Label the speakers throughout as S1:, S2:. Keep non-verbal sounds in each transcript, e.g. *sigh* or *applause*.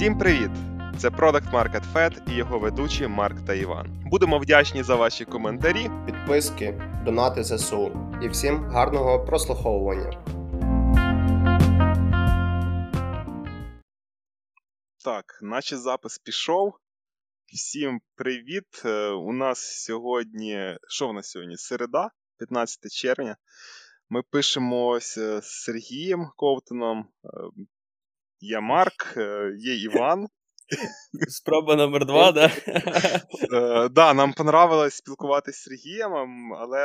S1: Всім привіт! Це Product Market Fed і його ведучі Марк та Іван. Будемо вдячні за ваші коментарі,
S2: підписки, донати ЗСУ і всім гарного прослуховування.
S1: Так, наче запис пішов. Всім привіт! Е, у нас сьогодні. Що в нас сьогодні? Середа, 15 червня. Ми пишемося з Сергієм Ковтоном. Е, є Марк, е, є Іван.
S3: Спроба номер два, да?
S1: Е, да, нам понравилось спілкуватися з Сергієм, але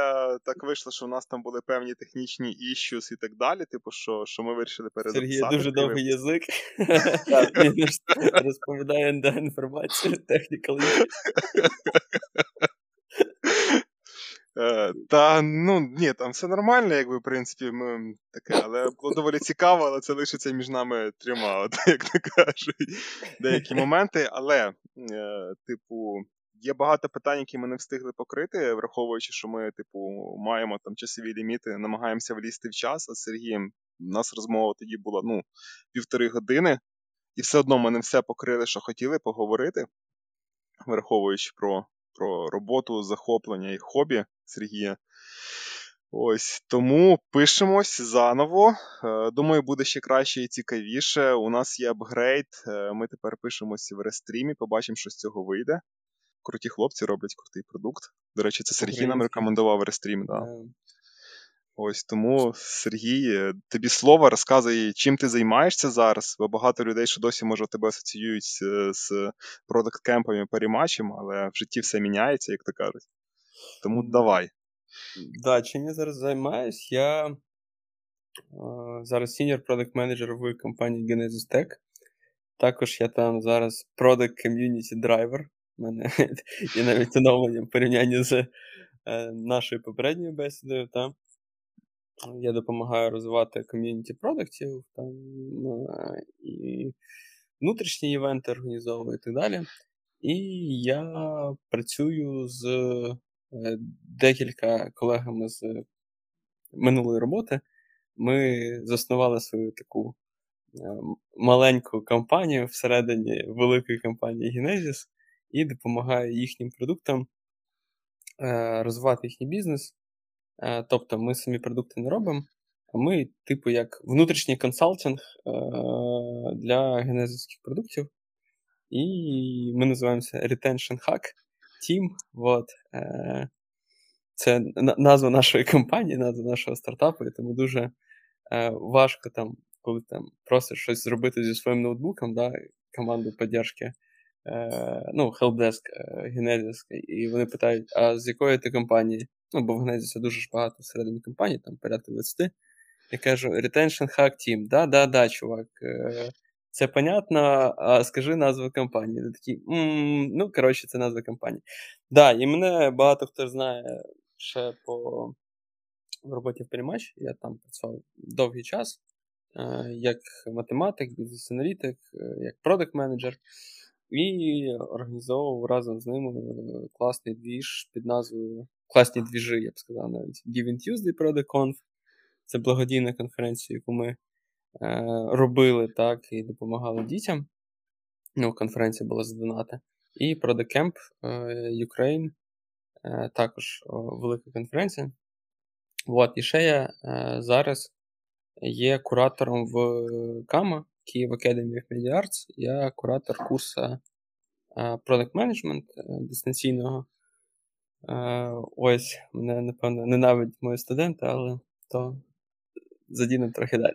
S1: так вийшло, що в нас там були певні технічні іщус і так далі. Типу, що що ми вирішили перезаписати.
S3: Сергій дуже довгий язик. *laughs* Розповідає інформацію, технікал.
S1: Е, та ну ні, там все нормально, якби в принципі, ми таке, але було доволі цікаво, але це лишиться між нами трьома, от, *laughs* як то кажуть, деякі моменти. Але, е, типу, є багато питань, які ми не встигли покрити, враховуючи, що ми, типу, маємо там часові ліміти, намагаємося влізти в час. А з Сергієм у нас розмова тоді була ну, півтори години, і все одно ми не все покрили, що хотіли поговорити, враховуючи про про роботу, захоплення і хобі Сергія. Ось тому пишемось заново. Е, думаю, буде ще краще і цікавіше. У нас є апгрейд. Е, ми тепер пишемося в рестрімі, побачимо, що з цього вийде. Круті хлопці роблять крутий продукт. До речі, це Сергій нам рекомендував рестрім. Да. Ось тому, Сергій, е, тобі слово розказує, чим ти займаєшся зараз, бо багато людей, що досі, може, тебе асоціюють з, з продакт-кемпами парімачем, але в житті все міняється, як то кажуть. Тому давай.
S3: Да, чим я зараз займаюсь? Я е, зараз senior product менеджер в компанії Genesis Tech. Також я там зараз Product Community Driver. У мене *laughs* є навіть оновлення в порівнянні з е, нашою попередньою бесідою. Та? Я допомагаю розвивати ком'юніті продуктів там, і внутрішні івенти організовую і так далі. І я працюю з е, декілька колегами з минулої роботи. Ми заснували свою таку е, маленьку компанію всередині великої компанії Genesis і допомагаю їхнім продуктам е, розвивати їхній бізнес. Е, тобто ми самі продукти не робимо, а ми, типу, як внутрішній консалтинг е, для генезівських продуктів. І ми називаємося Retention Hack Team. Вот. Е, це назва нашої компанії, назва нашого стартапу, і тому дуже важко там, коли там просиш щось зробити зі своїм ноутбуком, да, команду підтримки, ну, helpdesk Genesis, і вони питають: а з якої ти компанії? Ну, бо в Гнезісі дуже ж багато всередині компанії, там порядка 20. Я кажу, retention hack team. Да, да, да, чувак. Е, це понятно, а скажи назву компанії. Ти такий, ну, коротше, це назва компанії. Да, і мене багато хто знає ще по в роботі в Перемач. Я там працював довгий час, е, як математик, бізнес-аналітик, е, як продакт-менеджер. І організовував разом з ними класний двіж під назвою класні двіжі, я б сказав, навіть Giving Tuesday ProDeConf. Це благодійна конференція, яку ми е, робили так, і допомагали дітям. Ну, конференція була за донати. І ProDeCamp е, Ukraine е, також велика конференція. От, І ще я е, зараз є куратором в Кама, Київ Academy of Media Arts. Я куратор курсу е, Product Management е, дистанційного. Е, ось, мене, напевно, ненавидять мої студенти, але то задінемо трохи далі.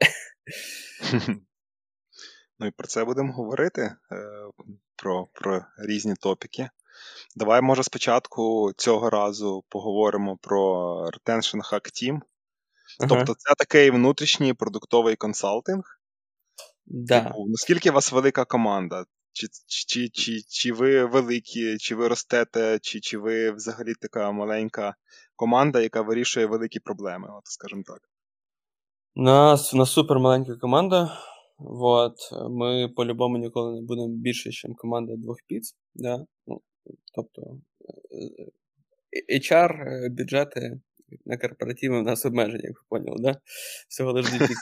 S3: *laughs*
S1: Ну і про це будемо говорити, е, про про різні топіки. Давай, може, спочатку цього разу поговоримо про Retention Hack Team. Ага. Тобто, це такий внутрішній продуктовий консалтинг.
S3: Да.
S1: Типу, наскільки у вас велика команда? Чи чи, чи, чи ви великі, чи ви ростете, чи чи ви взагалі така маленька команда, яка вирішує великі проблеми, от скажімо так.
S3: Нас у нас супер маленька команда. Вот. Ми по-любому ніколи не будемо більше, ніж команда двох піц. Да? Ну, Тобто е, е, HR, е, бюджети на корпоративі у нас обмежені, як ви поняли, да? Всього лише дві.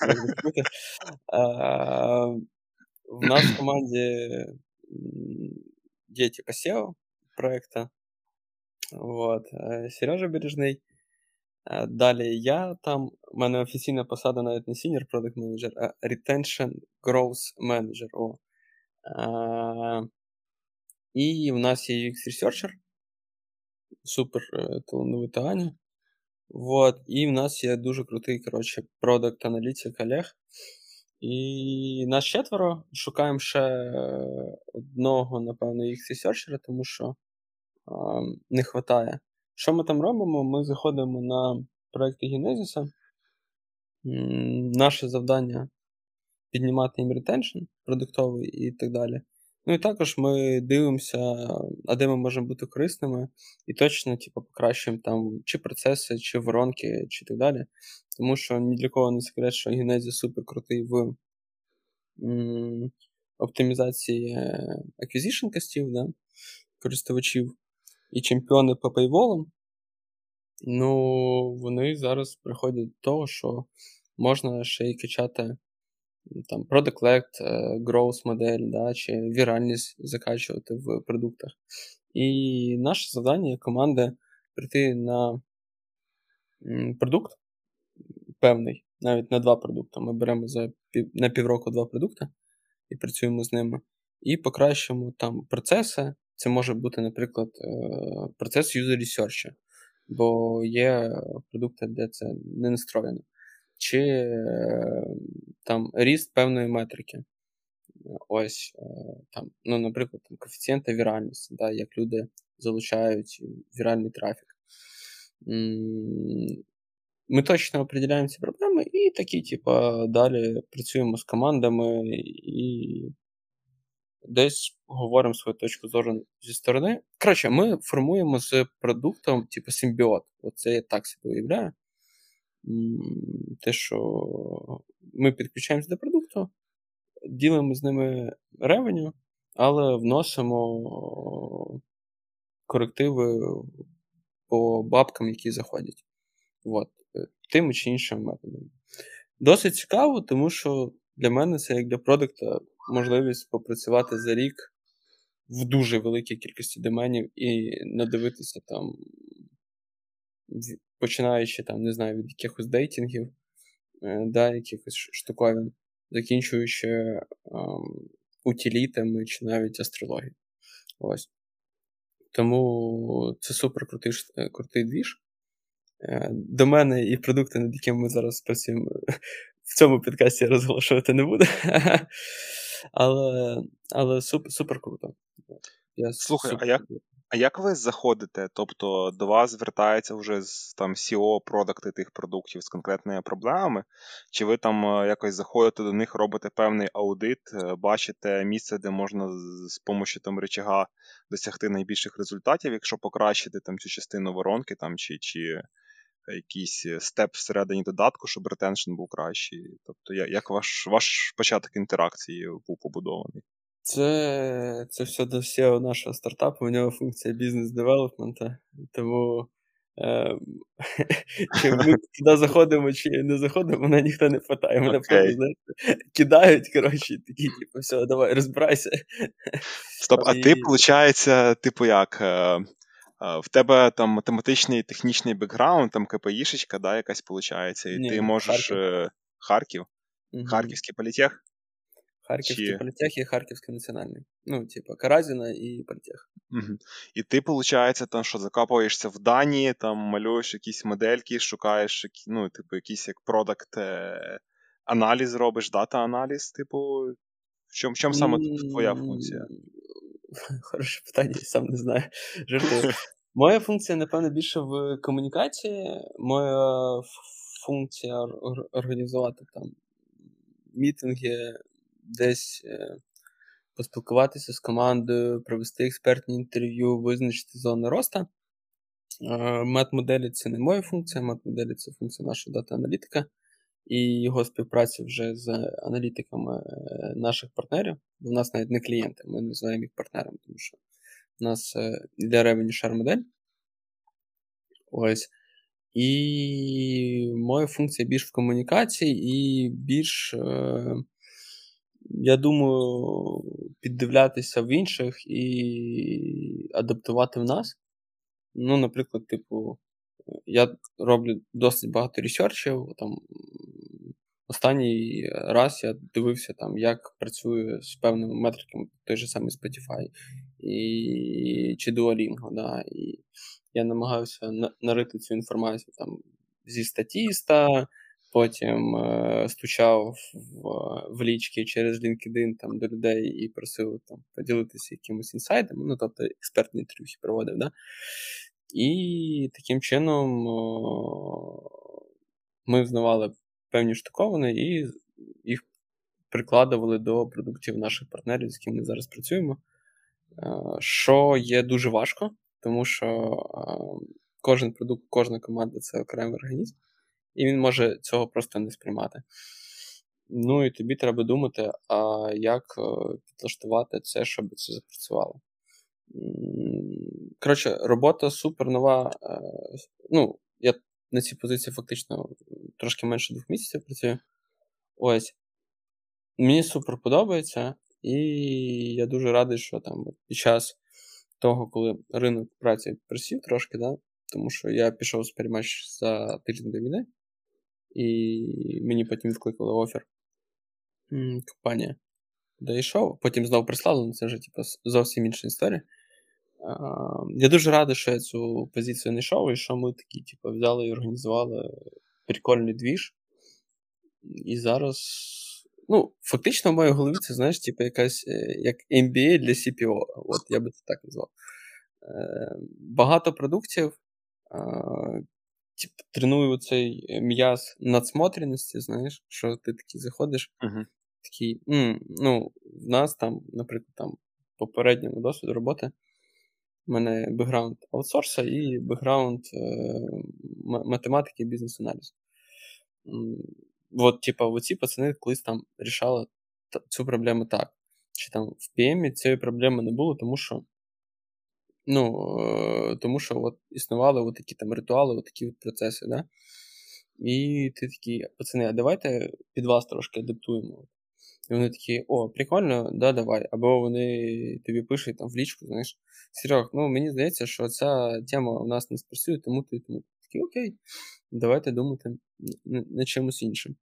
S3: В нас в команді є типа SEO проекта. Вот. Сережа Бережний. Далі я там, у мене офіційна посада навіть не Senior Product Manager, а Retention Growth Manager. О. І в нас є UX Researcher. Супер талановита Аня. Вот. І в нас є дуже крутий, коротше, продакт аналітик Олег. І нас четверо. Шукаємо ще одного, напевно, UX Researcher, тому що а, не вистачає. Що ми там робимо? Ми заходимо на проекти Генезіса. Наше завдання піднімати їм ретеншн продуктовий і так далі. Ну і також ми дивимося, а де ми можемо бути корисними, і точно типу, покращуємо там чи процеси, чи воронки, чи так далі. Тому що ні для кого не секрет, що Генезі супер крутий в м- оптимізації acquisition костів, да, користувачів і чемпіони по пейволам. Ну, вони зараз приходять до того, що можна ще й качати там Product Led, е, Growth модель, да, чи віральність закачувати в продуктах. І наше завдання як команди прийти на продукт певний, навіть на два продукти. Ми беремо за пів, на півроку два продукти і працюємо з ними. І покращуємо там процеси. Це може бути, наприклад, е, процес user research, бо є продукти, де це не настроєно чи е, там ріст певної метрики. Ось е, там, ну, наприклад, там, коефіцієнти віральності, да, як люди залучають віральний трафік. Ми точно определяємо ці проблеми і такі, типу, далі працюємо з командами і десь говоримо свою точку зору зі сторони. Коротше, ми формуємо з продуктом, типу, симбіот. Оце я так собі уявляю те, що ми підключаємося до продукту, ділимо з ними ревеню, але вносимо корективи по бабкам, які заходять. От. Тим чи іншим методом. Досить цікаво, тому що для мене це як для продукта можливість попрацювати за рік в дуже великій кількості доменів і надивитися там починаючи там, не знаю, від якихось дейтингів, е, да, якихось штуковин, закінчуючи ем, утилітами чи навіть астрологією. Ось. Тому це супер крутий е, крутий двіж. Е, до мене і продукти, над якими ми зараз працюємо, *laughs* в цьому підкасті розголошувати не буду. *laughs* Але але супер супер круто.
S1: Я Слухай, супер... а як а як ви заходите? Тобто до вас звертається вже з там SEO продукти тих продуктів з конкретними проблемами? Чи ви там е, якось заходите до них, робите певний аудит, е, бачите місце, де можна з допомогою там рычага досягти найбільших результатів, якщо покращити там цю частину воронки, там чи чи якийсь степ всередині додатку, щоб ретеншн був кращий? Тобто, як ваш ваш початок інтеракції був побудований?
S3: Це це все до всього нашого стартапу, у нього функція бізнес-девелопмента. Тому е, *laughs* чи ми *laughs* туди заходимо, чи не заходимо, мене ніхто не питає. Мене okay. знаєте, кидають, коротше, такі, типу, все, давай, розбирайся.
S1: Стоп, а І... ти, виходить, типу як? Е, в тебе там математичний технічний бекграунд, там КПІшечка, да, якась виходить, і Ні, ти можеш Харків, е, Харків? Угу. Харківський політех?
S3: Харківський Чи... політех і Харківський національний. Ну, типу, Каразіна і політех.
S1: Угу. І ти, виходить, там, що закапуєшся в дані, там малюєш якісь модельки, шукаєш ну, типу, якийсь як продакт е, аналіз робиш, дата-аналіз, типу. В чому, в чому саме твоя функція? *laughs*
S3: Хороше питання, я сам не знаю. Жартую. Моя функція, напевно, більше в комунікації. Моя функція організувати там мітинги, десь е, поспілкуватися з командою, провести експертні інтерв'ю, визначити зону росту. Е, Мет-моделі це не моя функція, мет-моделі це функція нашого дата-аналітика і його співпраця вже з аналітиками е, наших партнерів. В нас навіть не клієнти, ми називаємо їх партнерами, тому що в нас для Revenue Share модель. Ось. І моя функція більш в комунікації і більш я думаю, піддивлятися в інших і адаптувати в нас. Ну, наприклад, типу, я роблю досить багато ресерчів. Там, Останній раз я дивився, там, як працює з певними метриками той же самий Spotify і, чи Duolingo. Да, І я намагався нарити цю інформацію там, зі статіста, потім е, стучав в, в лічки через LinkedIn там, до людей і просив там, поділитися якимось інсайдами, ну, тобто експертні інтерв'ю проводив. Да? І таким чином ми взнавали певні штуковини і їх прикладували до продуктів наших партнерів, з якими ми зараз працюємо. Що є дуже важко, тому що кожен продукт, кожна команда це окремий організм, і він може цього просто не сприймати. Ну і тобі треба думати, а як е, підлаштувати це, щоб це запрацювало. Коротше, робота супер нова. Е, ну, я на цій позиції фактично трошки менше двох місяців працюю. Ось. Мені супер подобається, і я дуже радий, що там під час того, коли ринок праці присів трошки, да, тому що я пішов з перемач за тиждень до війни, і мені потім відкликали офер компанія, де йшов, потім знову прислали, але це вже типу, зовсім інша історія. Я дуже радий, що я цю позицію не йшов, і що ми такі, типу, взяли і організували прикольний двіж. І зараз. Ну, фактично, в моїй голові це, знаєш, типу, якась е, як MBA для CPO. От я би це так назвав. Е, багато продуктів. Типу, треную цей м'яз насмотренності, знаєш, що ти такий заходиш, uh-huh. такий, м, ну, в нас там, наприклад, там попередньому досвіду роботи. У мене бекграунд аутсорса і бекграунд е, математики і бізнес-аналізу. От, типа, оці пацани колись там рішали цю проблему так. Чи там в PM цієї проблеми не було, тому що ну, е, тому що от існували такі там ритуали, такі от процеси, да? І ти такий, пацани, а давайте під вас трошки адаптуємо. І вони такі, о, прикольно, да, давай. Або вони тобі пишуть там в лічку, знаєш, Серег, ну мені здається, що ця тема у нас не спрацює, тому ти тому. Такий, окей, давайте думати над чимось іншим.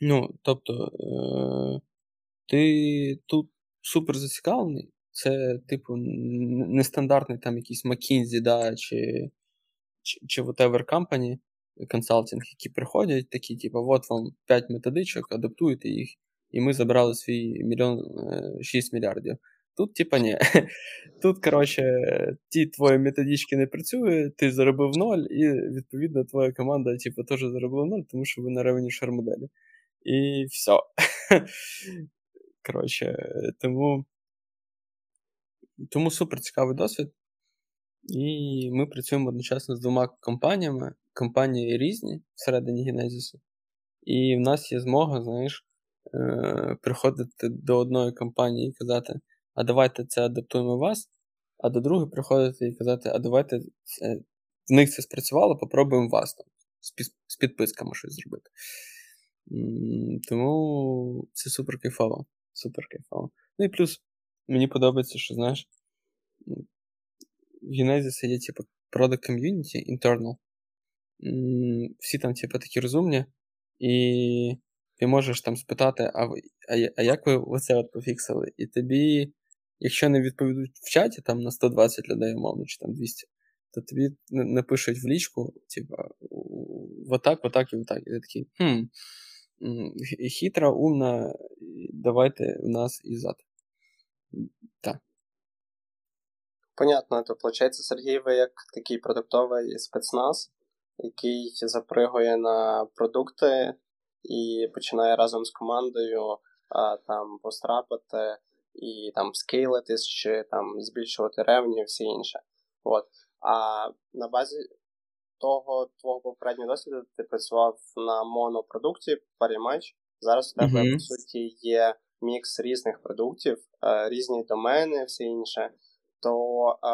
S3: Ну, тобто, е- ти тут супер зацікавлений. Це, типу, нестандартний там якийсь McKinsey, да, чи чи, чи whatever company консалтинг, які приходять, такі, типу, от вам 5 методичок, адаптуйте їх і ми забрали свій мільйон 6 мільярдів. Тут, типа, ні. *laughs* Тут, коротше, ті твої методички не працюють, ти заробив ноль, і, відповідно, твоя команда, типу, теж заробила ноль, тому що ви на рівні шар-моделі. І все. *laughs* Коротше, тому. Тому супер цікавий досвід. І ми працюємо одночасно з двома компаніями. Компанії різні всередині Genesis. І в нас є змога, знаєш, Е, приходити до одної компанії і казати, а давайте це адаптуємо вас, а до другої приходити і казати, а давайте це, в них це спрацювало, попробуємо вас там з підписками щось зробити. Тому це супер кайфово. Супер кайфово. Ну і плюс мені подобається, що знаєш, в Genesis є типу product community internal. Всі там, типу, такі розумні. І ти можеш там спитати, а а, а як ви оце от пофіксили? І тобі, якщо не відповідуть в чаті там на 120 людей, умовно, чи там 200, то тобі напишуть в лічку, типу, отак, отак і отак. І ти такий, хм, хитра, умна, давайте у нас і зад. Так.
S2: Понятно, то виходить, Сергій, ви як такий продуктовий спецназ, який запригує на продукти і починає разом з командою а, там пострапити і там скейлитись, чи там збільшувати ревню і все інше. От. А на базі того твого попереднього досвіду ти працював на монопродукті Парімач. Зараз у тебе, mm-hmm. по суті, є мікс різних продуктів, е, різні домени, все інше. То е,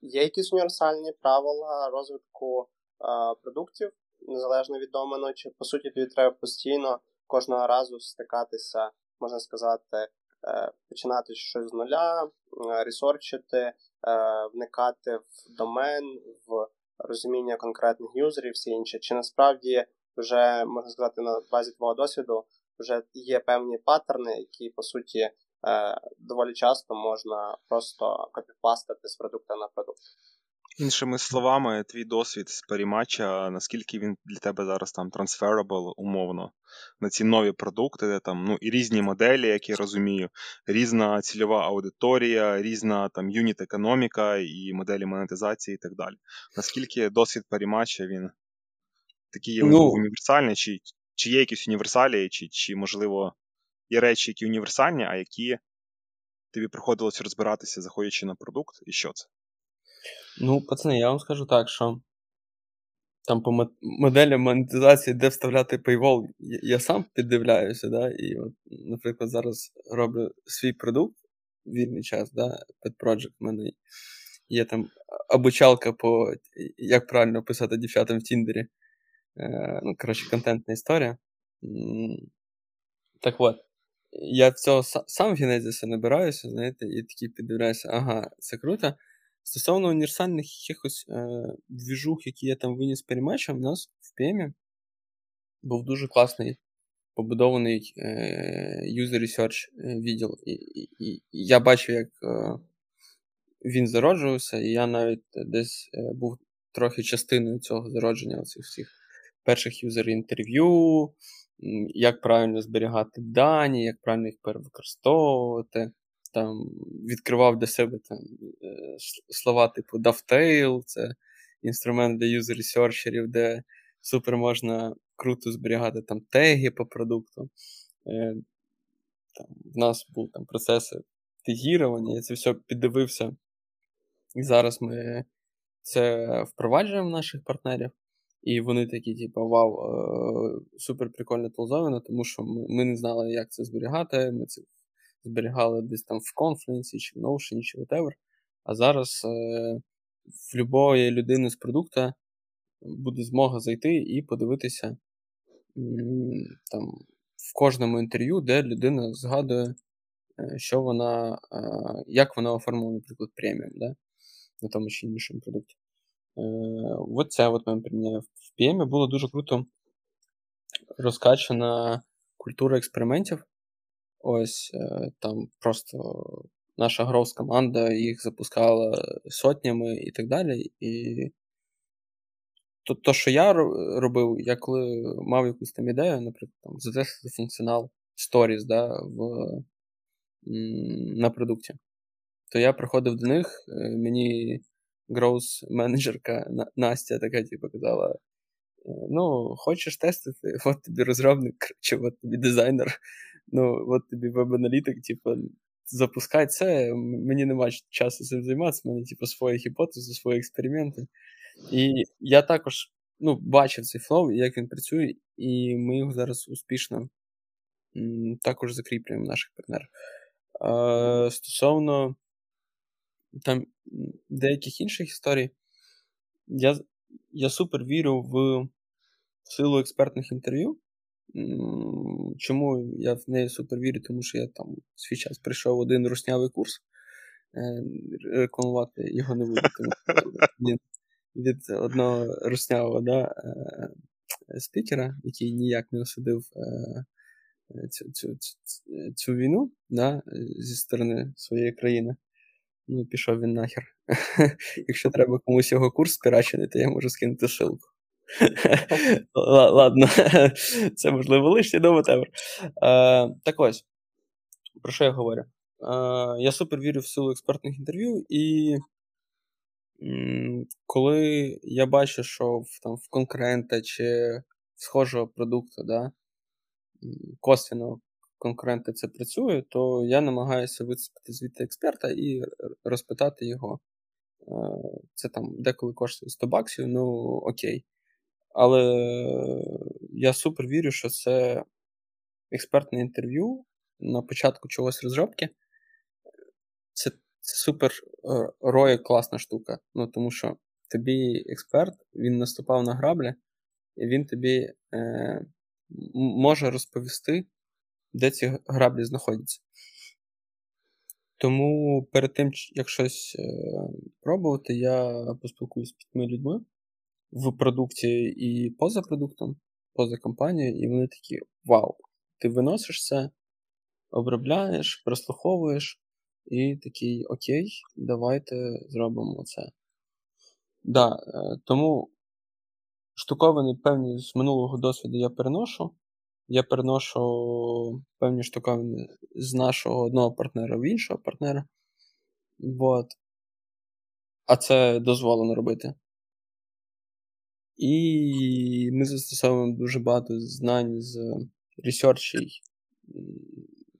S2: є якісь універсальні правила розвитку е, продуктів, незалежно від домену, чи по суті тобі треба постійно кожного разу стикатися, можна сказати, починати щось з нуля, ресорчити, вникати в домен, в розуміння конкретних юзерів, все інше. Чи насправді вже можна сказати на базі твого досвіду вже є певні паттерни, які по суті доволі часто можна просто копіпастити з продукту на продукт.
S1: Іншими словами, твій досвід з періматча, наскільки він для тебе зараз там transferable, умовно, на ці нові продукти, де там ну, і різні моделі, як я розумію, різна цільова аудиторія, різна там юніт економіка і моделі монетизації і так далі. Наскільки досвід періматча він такий є ну, універсальний, чи чи є якісь універсалії, чи, чи, можливо, є речі, які універсальні, а які тобі приходилось розбиратися, заходячи на продукт, і що це?
S3: Ну, пацани, я вам скажу так, що там по моделі монетизації, де вставляти paywall, я сам піддивляюся, да, і, от, наприклад, зараз роблю свій продукт вільний час, да, Pet Project в мене є там обучалка по як правильно писати дівчатам в Тіндері. Е, ну, коротше, контентна історія. Так от, я цього сам в Генезісі набираюся, знаєте, і такі піддивляюся, ага, це круто. Стосовно універсальних якихось е, двіжух, які я там виніс перемачем, у нас в PM був дуже класний побудований е, user research відділ. І, і, і я бачив, як е, він зароджувався, і я навіть десь був трохи частиною цього зародження оцих всіх перших юзер-інтерв'ю, як правильно зберігати дані, як правильно їх перевикористовувати там відкривав для себе там е, слова типу Dovetail, це інструмент для юзер ресерчерів де супер можна круто зберігати там теги по продукту. Е, там, В нас був там процеси тегірування, я це все піддивився. І зараз ми це впроваджуємо в наших партнерів. І вони такі, типу, вау, е, супер прикольне толзовано, тому що ми, ми не знали, як це зберігати. Ми це зберігали десь там в Confluence, чи в Notion, чи whatever. А зараз е, в любої людини з продукту буде змога зайти і подивитися там в кожному інтерв'ю, де людина згадує, е, що вона, е, як вона оформила, наприклад, преміум да? на тому чи іншому продукті. Е, от ми приміняємо в PM. Було дуже круто розкачана культура експериментів. Ось е, там просто наша гроус команда їх запускала сотнями і так далі. І то, то, що я робив, я коли мав якусь там ідею, наприклад, там, затестити функціонал Stories да, в, на продукті, то я приходив до них, е, мені гроус менеджерка Настя така, типу, казала. «Е, ну, хочеш тестити, *laughs* от тобі розробник, чи от тобі дизайнер ну, от тобі веб-аналітик, типу, запускай це, мені немає часу цим займатися, в мене, типу, свої гіпотези, свої експерименти. І я також ну, бачив цей флоу, як він працює, і ми його зараз успішно також закріплюємо наших партнерах. А, Стосовно там деяких інших історій, я я супер вірю в силу експертних інтерв'ю. Чому я в неї супер вірю? Тому що я там свій час прийшов один руснявий курс. Е, рекламувати його не буду. Він від одного руснявого да, е, спікера, який ніяк не осудив е, цю цю, цю, цю війну да, зі сторони своєї країни. Ну, пішов він нахер. *laughs* Якщо треба комусь його курс спірачений, то я можу скинути ссылку. *laughs* Ладно, *laughs* це можливо лишнє, але whatever. Так ось, про що я говорю? Я супер вірю в силу експертних інтерв'ю, і коли я бачу, що в там, в конкурента чи в схожого продукту, да, косвіно конкурента це працює, то я намагаюся вицепити звідти експерта і розпитати його. Це там деколи коштує 100 баксів, ну окей. Але я супер вірю, що це експертне інтерв'ю на початку чогось розробки. Це це супер е, роє класна штука. Ну, Тому що тобі експерт, він наступав на граблі, і він тобі е, може розповісти, де ці граблі знаходяться. Тому перед тим, як щось е, пробувати, я поспілкуюся з п'ятьми людьми в продукті і поза продуктом, поза компанією, і вони такі: Вау! Ти виносиш це, обробляєш, прослуховуєш, і такий окей, давайте зробимо це. Да, е, Тому штуковини певні з минулого досвіду я переношу. Я переношу певні штуковини з нашого одного партнера в іншого партнера. Вот. А це дозволено робити. І ми застосовуємо дуже багато знань з ресерчей,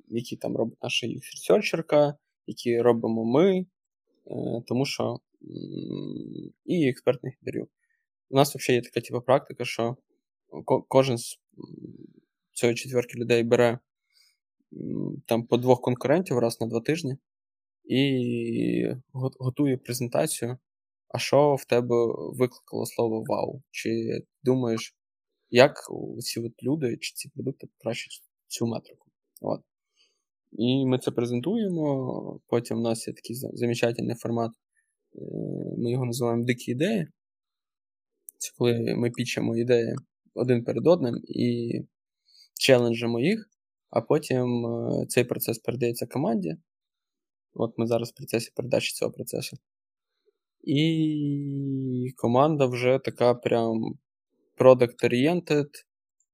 S3: які там робить наша ресерчерка, які робимо ми, е, тому що і експертних інтерв'ю. У нас взагалі є така типу, практика, що кожен з цієї четверки людей бере там по двох конкурентів раз на два тижні і готує презентацію. А що в тебе викликало слово вау? Чи думаєш, як ці от люди чи ці продукти покращать цю метрику? От. І ми це презентуємо. Потім у нас є такий замечательний формат. Е, ми його називаємо дикі ідеї. Це коли ми пічемо ідеї один перед одним і челенджимо їх, а потім е, цей процес передається команді. От ми зараз в процесі передачі цього процесу. І команда вже така прям product-oriented,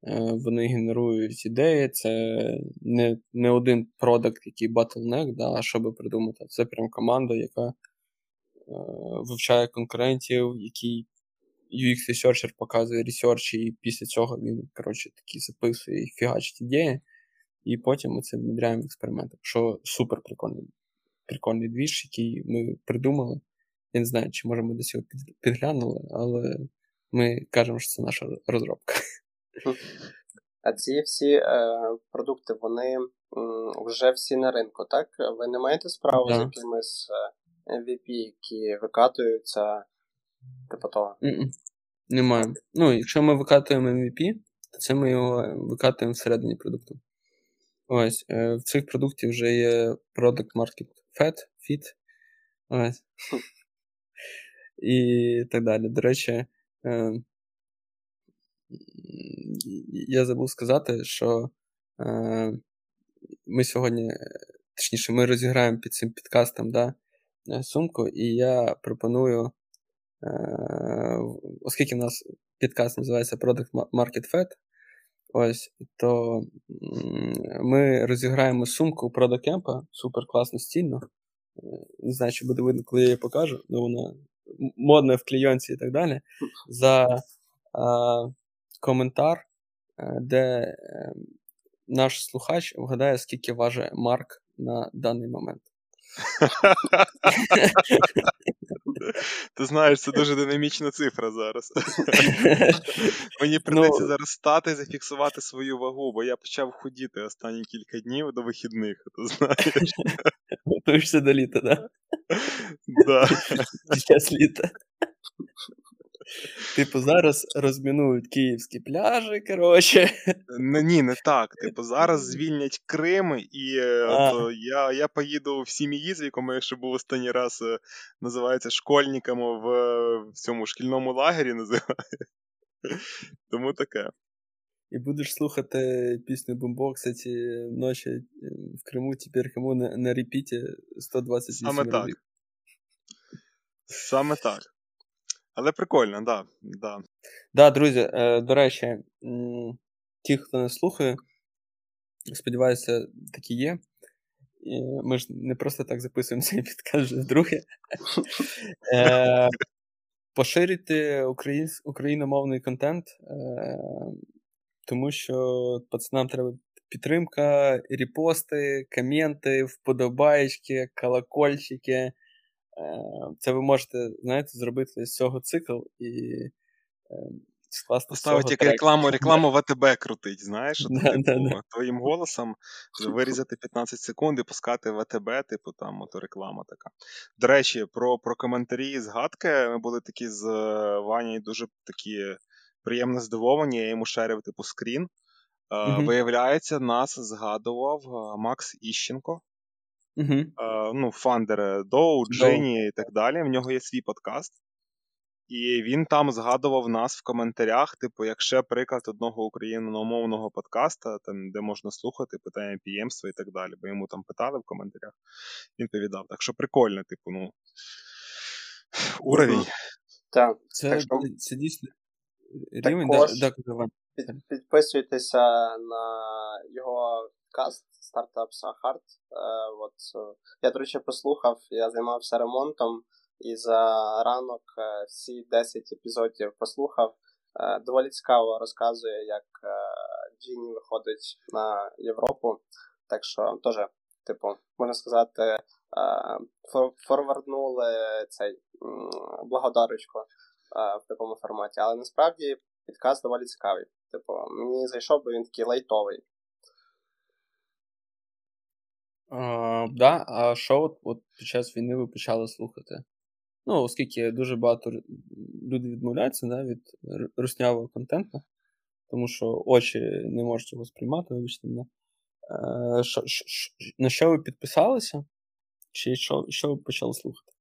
S3: е, вони генерують ідеї. Це не не один продакт, який bottleneck, да, а щоб придумати. Це прям команда, яка е, вивчає конкурентів, який UX-ресерчер показує ресерч, і після цього він коротше, такі записує і фігачить ідеї. І потім ми це внедряємо в експериментах. Що супер прикольний прикольний двіж, який ми придумали. Я не знаю, чи може ми до цього підглянули, але ми кажемо, що це наша розробка.
S2: А ці всі е, продукти, вони м, вже всі на ринку, так? Ви не маєте справу да. з якимись MVP, е, які викатуються типу того?
S3: Mm-mm. Немає. Ну, якщо ми викатуємо MVP, то це ми його викатуємо всередині продукту. Ось, е, в цих продуктів вже є Product Market Fit, Fit. Ось. *laughs* І так далі. До речі, е, я забув сказати, що е, ми сьогодні, точніше, ми розіграємо під цим підкастом да, сумку, і я пропоную, оскільки в нас підкаст називається Product Market Fit, ось, то ми розіграємо сумку Product Camp, супер класно стільно. Не знаю, чи буде видно, коли я її покажу, але вона модне в клійонці і так далі, за а, коментар, е, де е, наш слухач вгадає, скільки важить Марк на даний момент. *laughs* *laughs* *laughs*
S1: Ти знаєш, це дуже динамічна цифра зараз. *laughs* Мені придеться ну, зараз стати зафіксувати свою вагу, бо я почав худіти останні кілька днів до вихідних, ти знаєш. *laughs*
S3: Готуєшся до літа, так?
S1: Да.
S3: Зараз літа. Типу, зараз розмінують київські пляжі, коротше.
S1: Ні, не так. Типу, зараз звільнять Крим, і е, от, я я поїду в сім'ї, з якому я ще був останній раз, е, називається школьниками в, в цьому шкільному лагері. називає. Тому таке.
S3: І будеш слухати пісню Бомбокса ці ночі е, в Криму, тепер кому на, на репіті 128
S1: Саме разів. так. Саме так. Але прикольно, да, да.
S3: Да, друзі, е, до речі, ті, хто не слухає, сподіваюся, такі є. Ми ж не просто так записуємо цей підказ вже вдруге. Е, поширюйте україномовний контент, е, тому що пацанам треба підтримка, репости, коменти, вподобайки, колокольчики. Е, це ви можете, знаєте, зробити з цього цикл і е, скласти.
S1: Поставити як рекламу, *laughs* рекламу в АТБ крутить, знаєш, да, типу, да, твоїм голосом *laughs* вирізати 15 секунд і пускати в АТБ, типу там ото реклама така. До речі, про про коментарі і згадки ми були такі з е, Вані дуже такі приємно здивовані. Я йому шерив, типу, скрін. Uh-huh. Виявляється, нас згадував Макс Іщенко,
S3: uh-huh.
S1: ну, фандер Доу, Джині і так далі. В нього є свій подкаст. І він там згадував нас в коментарях, типу, як ще приклад одного україномовного подкаста, там, де можна слухати питання піємства і так далі. Бо йому там питали в коментарях. Він повідав. Так що прикольно, типу, ну. Уровень.
S2: Так.
S3: Це,
S2: так що...
S3: це дійсно рівень. Також да, да,
S2: під, підписуйтеся на його каст Startups are Hard. Е, от, я, до речі, послухав, я займався ремонтом. І за ранок е, всі 10 епізодів послухав. Е, доволі цікаво розказує, як е, Джині виходить на Європу. Так що теж, типу, можна сказати, форварднули цей благодарочку в такому форматі. Але насправді підкаст доволі цікавий. Типу, мені зайшов, бо він такий лайтовий.
S3: Так, да? а що от, от під час війни ви почали слухати? Ну, оскільки дуже багато людей відмовляються да, від руснявого контенту, тому що очі не можуть його сприймати, вибачте мене. Е, шо, шо, шо, на що ви підписалися? Чи що що ви почали слухати?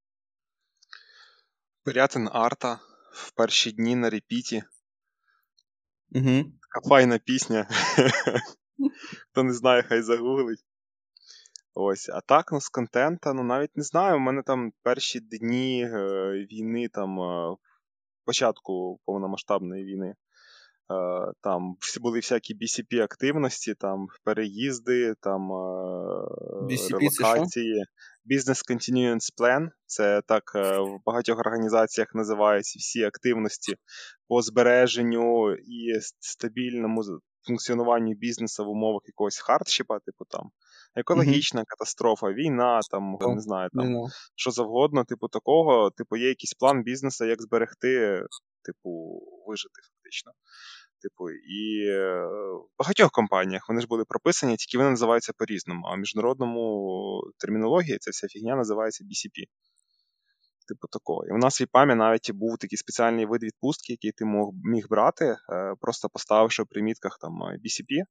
S1: Пирятин Арта в перші дні на репіті.
S3: Угу.
S1: Така файна пісня. *laughs* Хто не знає, хай загуглить. Ось, а так, ну, з контента, ну навіть не знаю. У мене там перші дні е, війни, там е, початку повномасштабної війни. Е, там були всякі BCP-активності, там переїзди, там BCP релокації. Business Continuance Plan. Це так в багатьох організаціях називаються всі активності по збереженню і стабільному функціонуванню бізнесу в умовах якогось хардшипа, типу там екологічна mm-hmm. катастрофа, війна, там oh, не знаю, там yeah. що завгодно, типу такого, типу, є якийсь план бізнесу, як зберегти, типу, вижити фактично. Типу, і е, в багатьох компаніях вони ж були прописані, тільки вони називаються по-різному. А в міжнародному термінології ця вся фігня називається BCP. Типу такого. І в нас в ІПАМі навіть був такий спеціальний вид відпустки, який ти мог, міг брати, е, просто поставивши в примітках там BCP.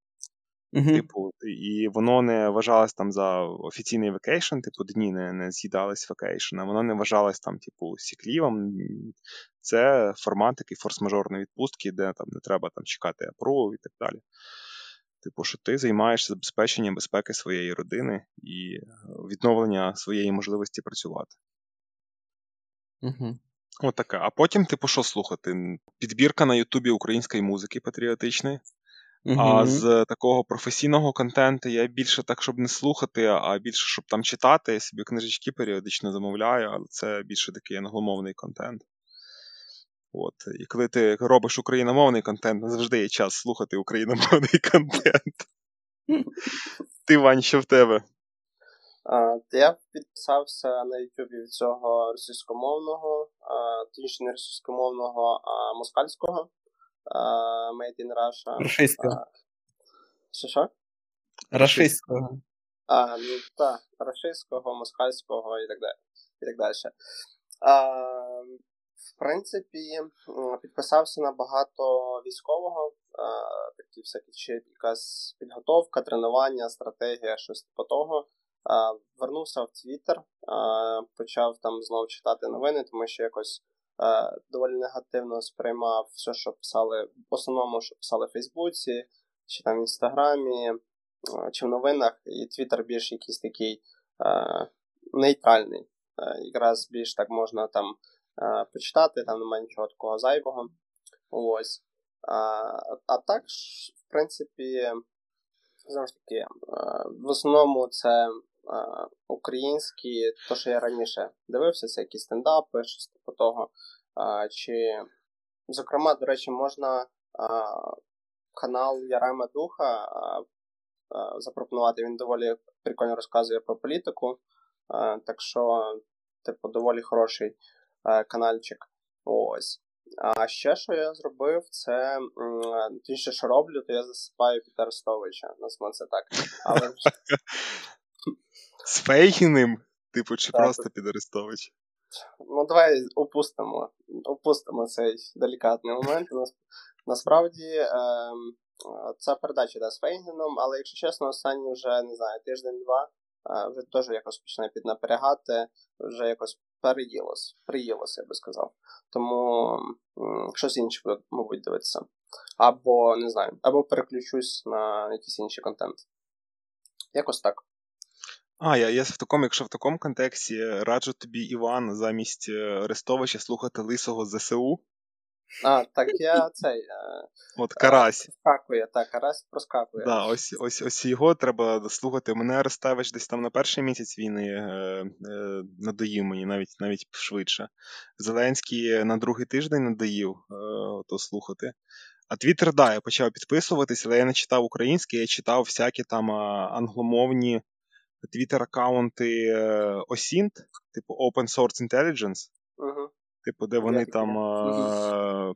S1: Uh-huh. Типу, і воно не вважалось там за офіційний vacation, типу, дні не не з'їдались vacation, а воно не вважалось там, типу, sick leave ом. Це формат такий форс-мажорної відпустки, де там не треба там чекати апруву і так далі. Типу, що ти займаєшся забезпеченням безпеки своєї родини і відновлення своєї можливості працювати.
S3: Угу.
S1: Отаке. А потім, типу, що слухати? Підбірка на Ютубі української музики патріотичної. Uh-huh. А з такого професійного контенту я більше так, щоб не слухати, а більше, щоб там читати. Я собі книжечки періодично замовляю, але це більше такий англомовний контент. От. І коли ти робиш україномовний контент, не завжди є час слухати україномовний *laughs* контент. Ти, Вань, що в тебе?
S2: Я підписався на YouTube від цього російськомовного, точніше не російськомовного, а москальського. Made in Russia.
S3: Рашистського.
S2: Що що?
S3: Рашистського.
S2: А, ну так, рашистського, москальського і так далі. І так далі. А, В принципі, підписався на багато військового, а, такі всякі чи якась підготовка, тренування, стратегія, щось по того. Вернувся в Твіттер, почав там знову читати новини, тому що якось доволі негативно сприймав все, що писали в основному, що писали в Фейсбуці, чи там в Інстаграмі, чи в новинах, і Твіттер більш якийсь такий нейтральний. Якраз більш так можна там почитати, там немає нічого такого зайвого. Ось. А так, в принципі, знову ж таки, в основному це українські, то, що я раніше дивився, це якісь стендапи, щось типу того. Чи, зокрема, до речі, можна канал Ярема Духа запропонувати. Він доволі прикольно розказує про політику. Так що, типу, доволі хороший каналчик. Ось. А ще, що я зробив, це точніше, що роблю, то я засипаю під Арестовича. Назвемо це так. Але *laughs*
S1: з Фейгіним? Типу, чи так. просто під Арестович?
S2: Ну, давай опустимо опустимо цей делікатний момент. Насправді, е, Це передача да, з Фейнгеном, але якщо чесно, останні вже не знаю, тиждень-два вже теж якось починає піднапрягати, вже якось переїлось, приїлося, я би сказав. Тому щось інше буде, мабуть, дивитися. Або не знаю, або переключусь на якийсь інший контент. Якось так.
S1: А, я я в такому, якщо в такому контексті раджу тобі, Іван, замість е, Арестовича слухати лисого ЗСУ.
S2: А, так я цей. Е,
S1: От Карась.
S2: Проскакує, так, Карась проскакує.
S1: Да, ось ось, ось його треба слухати. Мене Арестович десь там на перший місяць війни е, е, надоїв мені, навіть навіть швидше. Зеленський на другий тиждень надоїв е, то слухати. А Твіттер, да, я почав підписуватись, але я не читав український, я читав всякі там англомовні твіттер-аккаунти е, OSINT, типу Open Source Intelligence.
S2: Uh-huh.
S1: Типу, де вони там uh-huh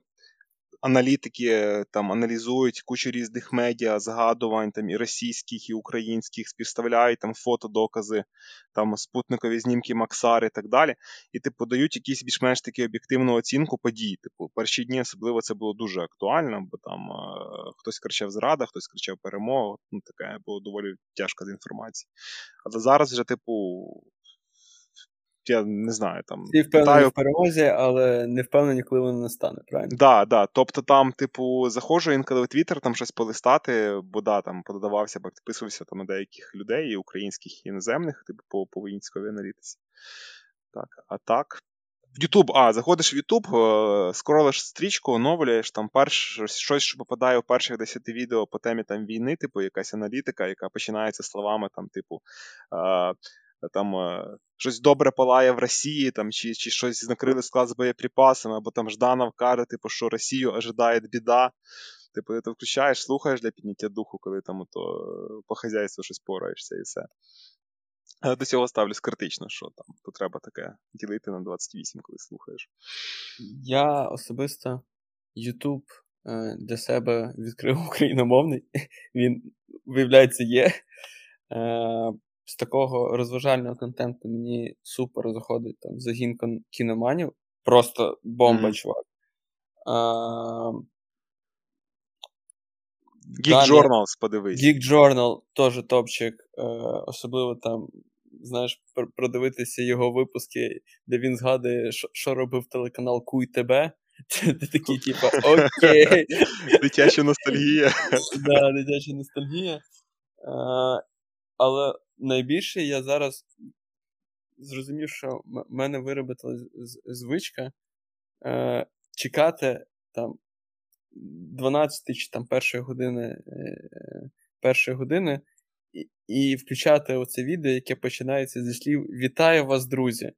S1: аналітики там аналізують кучу різних медіа, згадувань там і російських, і українських, співставляють там фотодокази, там спутникові знімки Максари і так далі. І типу дають якісь більш-менш такі об'єктивну оцінку подій. Типу, перші дні особливо це було дуже актуально, бо там е- хтось кричав зрада, хтось кричав перемогу. Ну таке було доволі тяжко з інформації. Але зараз вже, типу, я не знаю там.
S3: Всі впевнені питаю... в перемозі, але не впевнені, коли воно настане, правильно?
S1: Да, да. Тобто там, типу, заходжу інколи в Твіттер там щось полистати, бо да, там подавався, підписувався там на деяких людей, і українських і іноземних, типу, по по військовій аналітиці. Так, а так. В Ютуб, а, заходиш в Ютуб, е, скролиш стрічку, оновлюєш там перш, щось, що попадає в перших 10 відео по темі там війни, типу, якась аналітика, яка починається словами, там, типу. Е, там е, щось добре палає в Росії, там, чи чи щось накрили склад з боєприпасами, або там Жданов каже, типу, що Росію ожидає біда. Типу, ти включаєш, слухаєш для підняття духу, коли там то по хазяйству щось пораєшся і все. Але до цього ставлюсь критично, що там то треба таке ділити на 28, коли слухаєш.
S3: Я особисто YouTube е, для себе відкрив *laughs* україномовний. Він, виявляється, є. Е, з такого розважального контенту мені супер заходить там загін кіноманів. Просто бомба, mm-hmm. чувак.
S1: Geek Journals, подивись.
S3: Geek Journal теж топчик. Е, особливо там, знаєш, продивитися його випуски, де він згадує, що, що робив телеканал Куй тебе. *laughs* Ти такий, типа, окей. *laughs*
S1: Дитяча ностальгія. *laughs*
S3: Да, Дитяча ностальгія. Але найбільше я зараз зрозумів, що в мене виробила звичка е, чекати там 12 чи там першої години е, першої години і, і включати оце відео, яке починається зі слів Вітаю вас, друзі!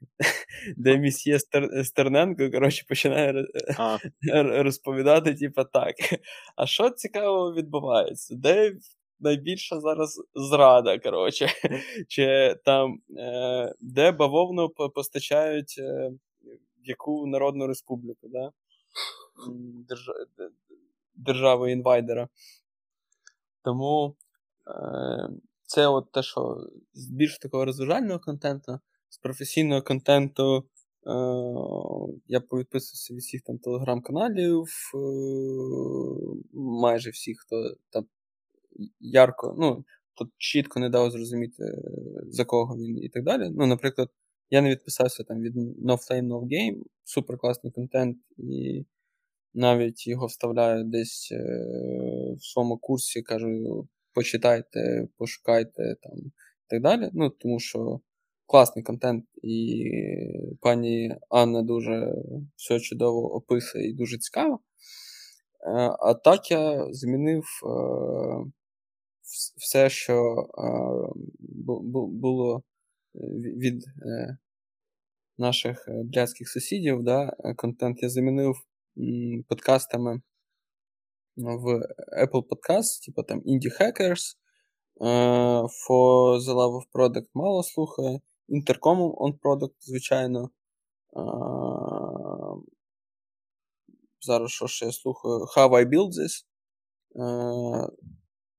S3: *laughs* Де місьє Стерненко коротше, починає а. *laughs* розповідати, типу, так. А що цікаво відбувається? Де найбільша зараз зрада, коротше. *laughs* Чи там, е, де бавовну постачають е, в яку Народну Республіку, да? Держ... держави інвайдера. Тому е, це от те, що з більш такого розважального контенту, з професійного контенту. Я повідписувався від всіх там телеграм-каналів, майже всіх, хто там ярко, ну, тут чітко не дав зрозуміти, е, за кого він і так далі. Ну, наприклад, я не відписався там від No Flame No Game, супер класний контент, і навіть його вставляю десь е, в своєму курсі, кажу, почитайте, пошукайте там і так далі. Ну, тому що класний контент, і пані Анна дуже все чудово описує і дуже цікаво. Е, а так я змінив все, що було е, від е, наших е, блядських сусідів, да, контент я замінив подкастами в Apple Podcast, типу там Indie Hackers, For the Love of Product мало слухає, Intercom on Product, звичайно. Зараз що ще я слухаю? How I Build This.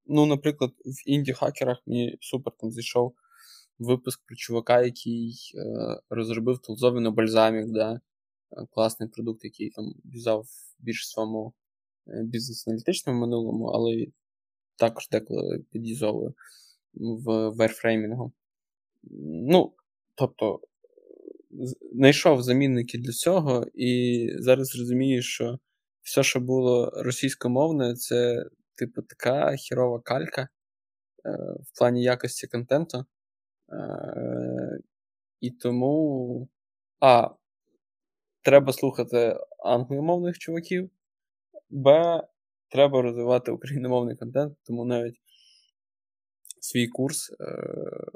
S3: Ну, наприклад, в інді-хакерах мені супер там зійшов випуск про чувака, який е, розробив толзовий на бальзамік, да? Класний продукт, який там юзав більш своєму бізнес-аналітичному минулому, але також деколи під'їзовую в верфреймінгу. Ну, тобто, знайшов замінники для цього, і зараз розумію, що все, що було російськомовне, це, типу, така хірова калька е, в плані якості контенту. Е, І тому. А, треба слухати англомовних чуваків. Б. Треба розвивати україномовний контент, тому навіть свій курс. Е,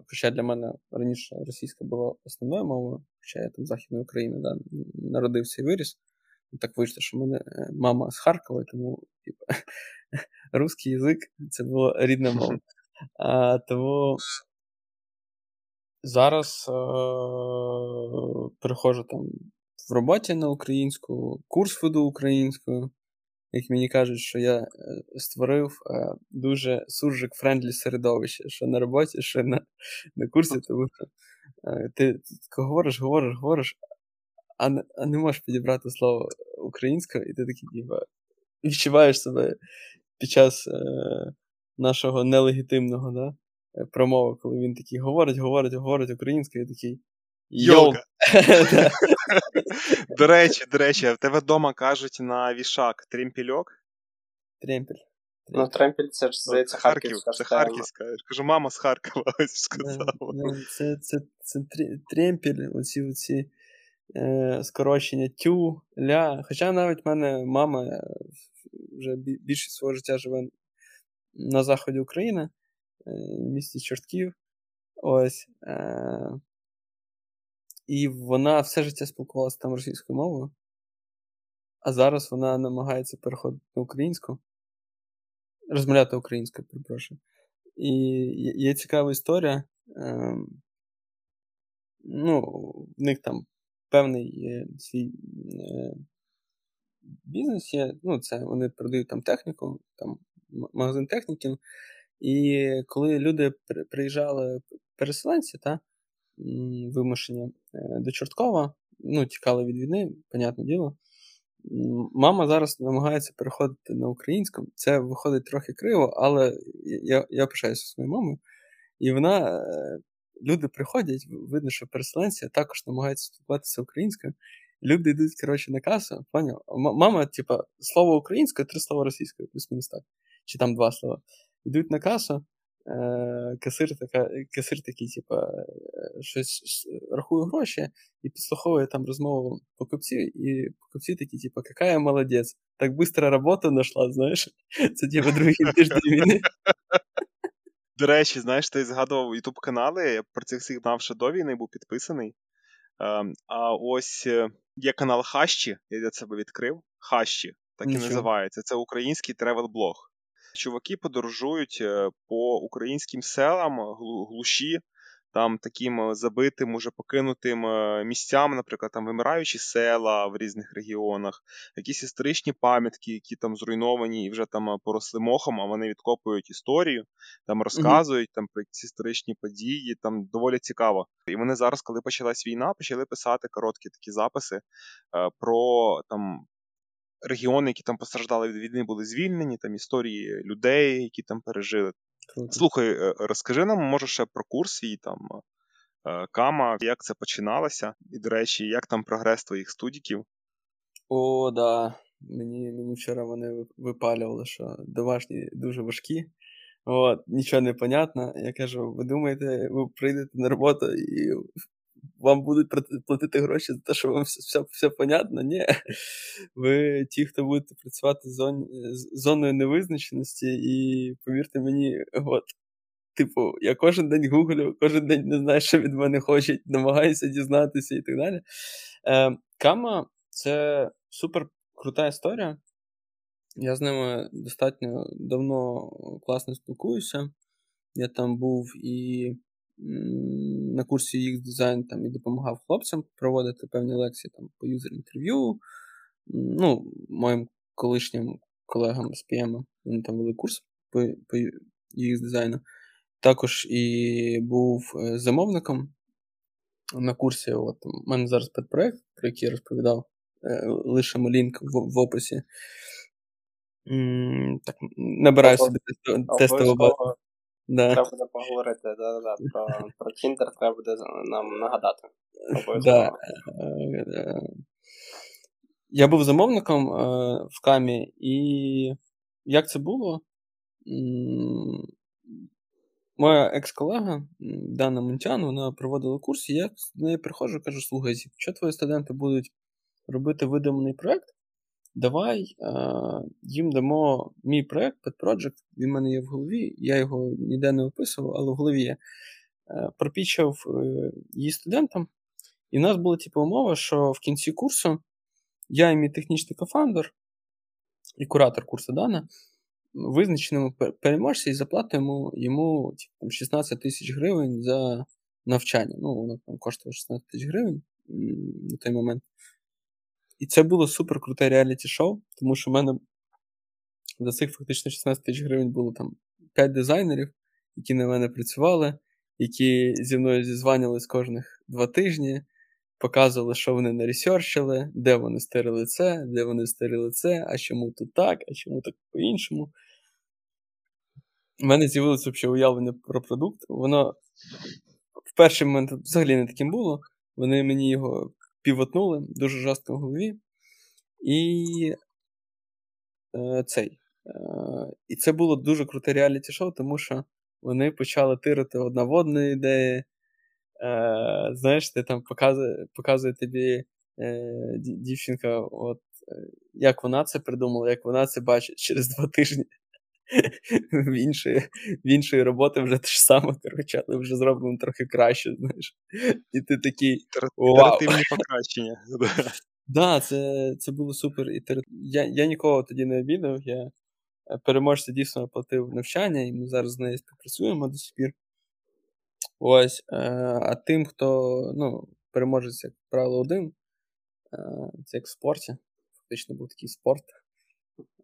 S3: хоча для мене раніше російська була основною мовою, хоча я там Західної України да, народився і виріс. Так вийшло, що в мене е, мама з Харкова, тому типу, *laughs* русський язик це була рідна мова. А, Тому зараз е- там в роботі на українську, курс веду українською як мені кажуть, що я е, створив е, дуже суржик friendly середовище, що на роботі, що на на курсі, тому що е, ти, говориш, говориш, говориш, а не, а не можеш підібрати слово українською, і ти такий відчуваєш себе під час е, нашого нелегітимного да, промови, коли він такий говорить, говорить, говорить українською, і такий.
S1: Йолка. *laughs* *laughs* До речі, до речі, в тебе вдома кажуть на вішак тремпільок?
S3: Тремпіль.
S2: Ну, тремпіль це ж здається Харківська.
S1: Це Харківська. Я кажу, мама з Харкова *laughs* ось сказала.
S3: Це це, це тремпіль, оці оці е, скорочення тю, ля. Хоча навіть в мене мама е, вже більше свого життя живе на заході України, е, в місті Чортків. Ось. Е, і вона все життя спілкувалася там російською мовою, а зараз вона намагається переходити на українську, розмовляти українською, перепрошую. І є цікава історія. Ем, ну, В них там певний свій бізнес є. Ну, це вони продають там техніку, там магазин техніки. І коли люди приїжджали переселенці, та, вимушені е, до Чорткова, ну, тікали від війни, понятне діло. Мама зараз намагається переходити на українську. Це виходить трохи криво, але я я пишаюся своєю мамою. І вона, е, люди приходять, видно, що переселенці також намагаються спілкуватися українською. Люди йдуть, коротше, на касу. Поняв? Мама, типа, слово українською, три слова російською, плюс-мінус так. Чи там два слова. Йдуть на касу, Е, касир така, касир такий, типа, е, щось рахує гроші і підслуховує там розмову покупців, і покупці такі, типа, яка я молодець, так швидко роботу знайшла, знаєш. *laughs* Це типа другий тиждень війни.
S1: До речі, знаєш, ти згадував ютуб канали, я про цих всіх знав ще до війни, був підписаний. Ем, а ось е, є канал Хащі, я для себе відкрив. Хащі, так і називається. Це український тревел-блог. Чуваки подорожують е, по українським селам, глуші, там таким е, забитим, уже покинутим е, місцям, наприклад, там вимираючі села в різних регіонах, якісь історичні пам'ятки, які там зруйновані і вже там поросли мохом, а вони відкопують історію, там розказують там про ці історичні події, там доволі цікаво. І вони зараз, коли почалась війна, почали писати короткі такі записи про там регіони, які там постраждали від війни, були звільнені, там історії людей, які там пережили. Круто. Слухай, е, розкажи нам, може, ще про курс і там е, Кама, як це починалося, і, до речі, як там прогрес твоїх студіків?
S3: О, да. Мені мені вчора вони випалювали, що домашні дуже важкі. От, Нічого не понятно. Я кажу: ви думаєте, ви прийдете на роботу і вам будуть платити гроші за те, що вам все все, все понятно. Ні. Ви ті, хто будете працювати з зон, зоною невизначеності, і повірте мені, от. Типу, я кожен день гуглю, кожен день не знаю, що від мене хочуть, намагаюся дізнатися і так далі. Е, Кама це супер крута історія. Я з ними достатньо давно класно спілкуюся. Я там був і на курсі UX дизайн там і допомагав хлопцям проводити певні лекції там по юзер-інтерв'ю. Ну, моїм колишнім колегам з PM вони там вели курс по, по UX дизайну. Також і був е, замовником на курсі. От, У мене зараз педпроект, про який я розповідав. Е, лишимо лінк в, в описі. Так, Набираю собі тестову базу.
S2: Да. Треба буде поговорити да, да, про про Tinder, треба буде нам нагадати.
S3: Да. Е, я був замовником е, в камі, і як це було? Моя екс-колега Дана Мунтян, вона проводила курс, і я до неї приходжу і кажу: слухай, якщо твої студенти будуть робити видуманий проєкт, давай е, їм дамо мій проєкт, Pet Project, він в мене є в голові, я його ніде не описував, але в голові є. Е, пропічав е, її студентам, і в нас була типу, умова, що в кінці курсу я і мій технічний кофаундер і куратор курсу Дана визначеному переможця і заплатимо йому там, 16 тисяч гривень за навчання. Ну, воно там коштувало 16 тисяч гривень на той момент. І це було супер круте реаліті-шоу, тому що в мене за цих фактично 16 тисяч гривень було там 5 дизайнерів, які на мене працювали, які зі мною зізванювали з кожних два тижні, показували, що вони наресерчили, де вони стирили це, де вони стирили це, а чому тут так, а чому так по-іншому. У мене з'явилося взагалі уявлення про продукт. Воно в перший момент взагалі не таким було. Вони мені його півотнули дуже жорстко в голові. І е, цей. Е, І це було дуже круте реаліті-шоу, тому що вони почали тирити одна в одну ідеї. Е, Знаєш, ти там показує показує тобі е, дівчинка, от, е, як вона це придумала, як вона це бачить через два тижні. В іншої в іншої роботи вже те ж саме, коротше, але вже зроблено трохи краще, знаєш. І ти такий.
S1: Ітеративні покращення. *laughs*
S3: Так, да, це це було супер. Я я нікого тоді не обідав. Я е, переможця дійсно оплатив навчання, і ми зараз з нею співпрацюємо до сих пір. Ось. Е, а тим, хто ну, переможець, як правило, один, е, це як в спорті. Фактично був такий спорт.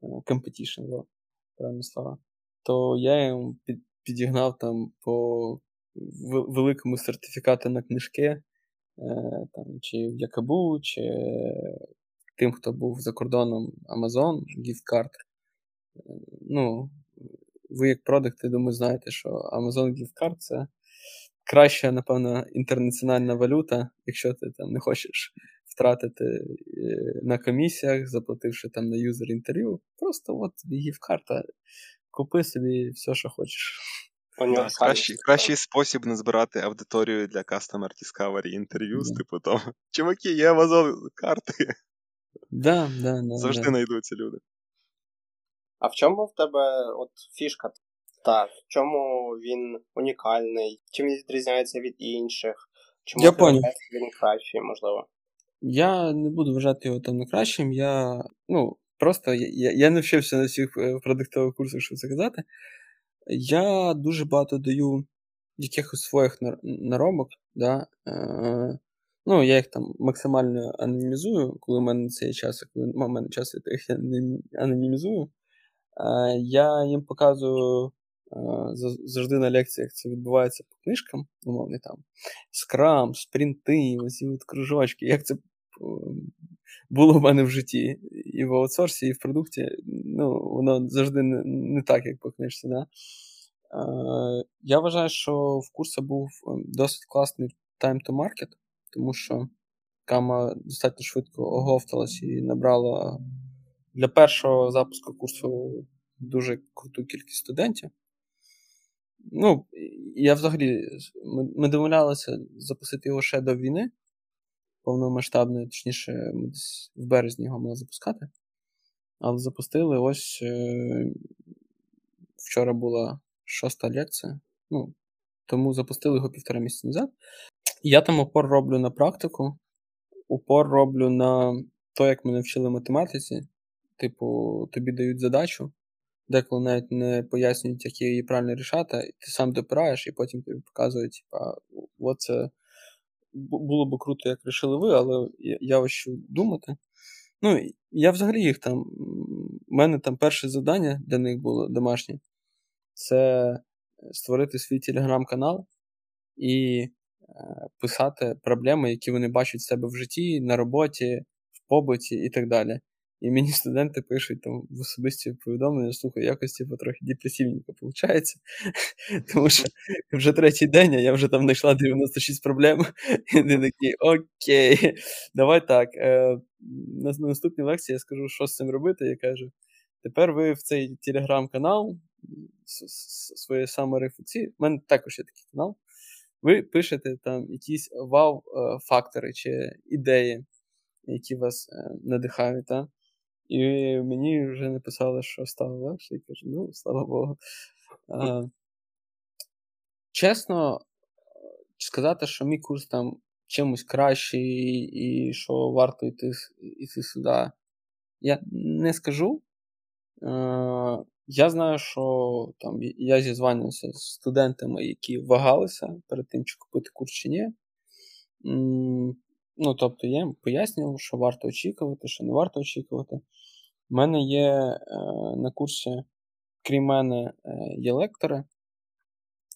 S3: Competition правильні слова, то я їм підігнав там по великому сертифікату на книжки, е, там, чи в Якабу, чи тим, хто був за кордоном Amazon, гіфт-карт. Е, ну, ви, як продукт, я думаю, знаєте, що Amazon Gift Card це краща, напевно, інтернаціональна валюта, якщо ти там не хочеш втратити е, на комісіях, заплативши там на юзер інтерв'ю. Просто от гіф-карта, купи собі все, що хочеш.
S1: Да, кращий кращий спосіб назбирати аудиторію для Customer Discovery інтерв'ю з типу того. Чуваки, є Amazon карти.
S3: Да, да, да,
S1: Завжди знайдуться люди.
S2: А в чому в тебе от фішка? Так, в чому він унікальний? Чим він відрізняється від інших? Чому
S3: Я
S2: він кращий, можливо?
S3: Я не буду вважати його там найкращим. Я ну, просто я я не вчився на всіх е, продуктових курсах, щоб це казати. Я дуже багато даю якихось своїх наробок. Да? Е, Ну, я їх там максимально анонімізую, коли в мене це є час, коли в мене час, я їх анонімізую. Е, я їм показую завжди на лекціях це відбувається по книжкам, умовно там скрам, спринти, ось от кружочки. Як це було в мене в житті і в аутсорсі, і в продукті, ну, воно завжди не, не так, як по книжці. Да? Я вважаю, що в курсі був досить класний time to market, тому що Кама достатньо швидко оговталась і набрала для першого запуску курсу дуже круту кількість студентів. Ну, я взагалі, ми, ми домовлялися запустити його ще до війни повномасштабної, точніше, ми десь в березні його мали запускати. Але запустили ось е, вчора була шоста лекція. Ну, тому запустили його півтора місяці назад. Я там упор роблю на практику, упор роблю на те, як мене вчили математиці. Типу, тобі дають задачу, деколи навіть не пояснюють, як її правильно рішати, і ти сам допираєш, і потім тобі показують, типа, от це було б круто, як рішили ви, але я ось що думати. Ну, я взагалі їх там. У мене там перше завдання для них було домашнє це створити свій телеграм-канал і е, писати проблеми, які вони бачать в себе в житті, на роботі, в побуті і так далі. І мені студенти пишуть там в особисті повідомлення, слухай, якось типу, трохи депресивненько виходить. *laughs* Тому що вже третій день, а я вже там знайшла 96 проблем. *laughs* І ти такий, окей, давай так. Е, На наступній лекції я скажу, що з цим робити. Я кажу: тепер ви в цей телеграм-канал своєї саморефлексії, в мене також є такий канал. Ви пишете там якісь вау-фактори чи ідеї, які вас е, надихають. так? І мені вже написали, що стало легше, і кажу, ну, слава Богу. А, Чесно, сказати, що мій курс там чимось кращий, і що варто йти йти сюди, я не скажу. А, я знаю, що там я зізванювався з студентами, які вагалися перед тим, чи купити курс чи ні. Ну, тобто, я їм пояснював, що варто очікувати, що не варто очікувати. У мене є е, на курсі, крім мене, е, є лектори,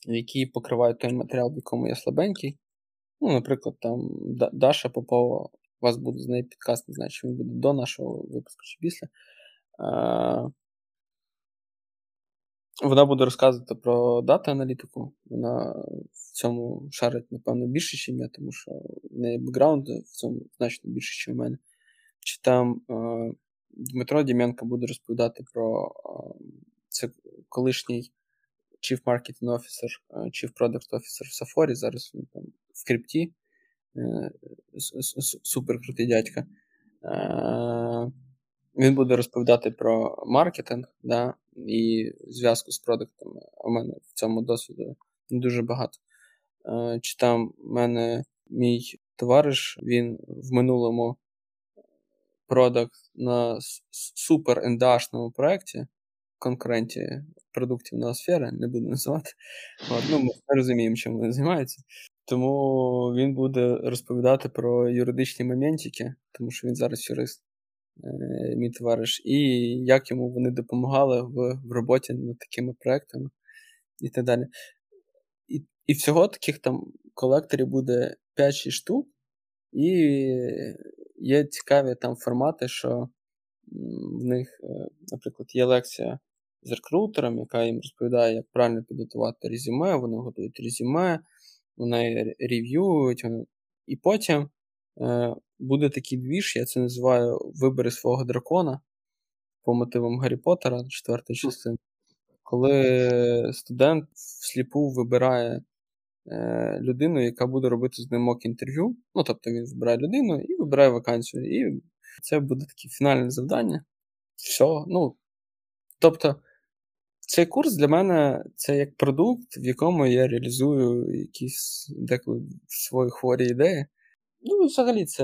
S3: які покривають той матеріал, в якому я слабенький. Ну, Наприклад, там Даша Попова, у вас буде з нею підкаст, не знаю, чи він буде до нашого випуску чи після. Е, вона буде розказувати про дата-аналітику. Вона в цьому шарить, напевно, більше, ніж я, тому що в неї бекграунд в цьому значно більше, ніж в мене. Чи там е, Дмитро Дім'янко буде розповідати про е, це колишній Chief Marketing Officer, е, Chief Product Officer в Safari, зараз він там в крипті. Е, супер крутий дядька. Е, він буде розповідати про маркетинг да, і зв'язку з продуктами. У мене в цьому досвіду не дуже багато. Е, чи там в мене мій товариш, він в минулому продакт на супер ендашному проєкті, конкуренті продуктів на сфери, не буду називати. От, ну, Ми розуміємо, чим вони займаються. Тому він буде розповідати про юридичні моментики, тому що він зараз юрист. Е, мій товариш, і як йому вони допомагали в в роботі над такими проектами і так далі. І і всього таких там колекторів буде 5-6 штук, і є цікаві там формати, що в них, е, наприклад, є лекція з рекрутером, яка їм розповідає, як правильно підготувати резюме, вони готують резюме, вони рев'юють, і потім е, буде такий двіж, я це називаю вибори свого дракона по мотивам Гаррі Поттера, четвертої частини, коли студент всліпу вибирає е, людину, яка буде робити з ним мок інтерв'ю. Ну, тобто він вибирає людину і вибирає вакансію. І це буде таке фінальне завдання. Все. Ну, Тобто, цей курс для мене це як продукт, в якому я реалізую якісь деколи свої хворі ідеї. Ну, взагалі, це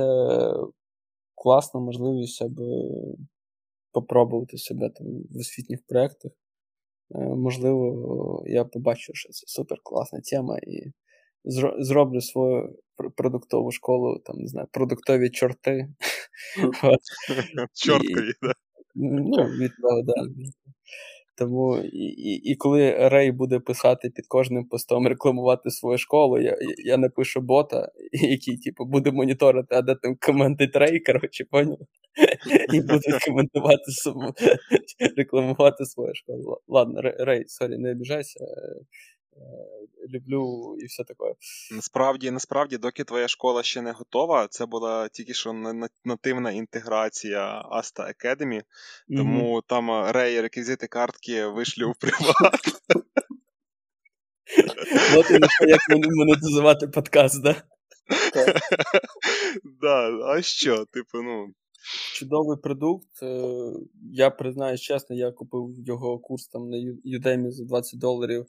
S3: класна можливість, аби попробувати себе там в освітніх проєктах. Е, можливо, я побачу, що це супер класна тема, і зроблю свою продуктову школу, там, не знаю, продуктові чорти. *laughs*
S1: Чорти, так.
S3: Ну, від того, так. Тому і, і і, коли Рей буде писати під кожним постом рекламувати свою школу, я я напишу бота, *laughs* який типу, буде моніторити, а де там коментить Рей, коротше, поняв? *laughs* І буде *laughs* коментувати рекламувати свою школу. Ладно, Рей, сорі, не обіжайся. Люблю і все таке.
S1: Насправді, насправді, доки твоя школа ще не готова, це була тільки що нативна інтеграція Asta Academy, тому mm-hmm. там е, рей реквізити картки вишлю в *laughs* приват.
S3: От і як монетизувати подкаст, да? *laughs*
S1: Да, а що? Типу, ну.
S3: Чудовий продукт. Е, я признаюсь чесно, я купив його курс там на Udemy за 20 доларів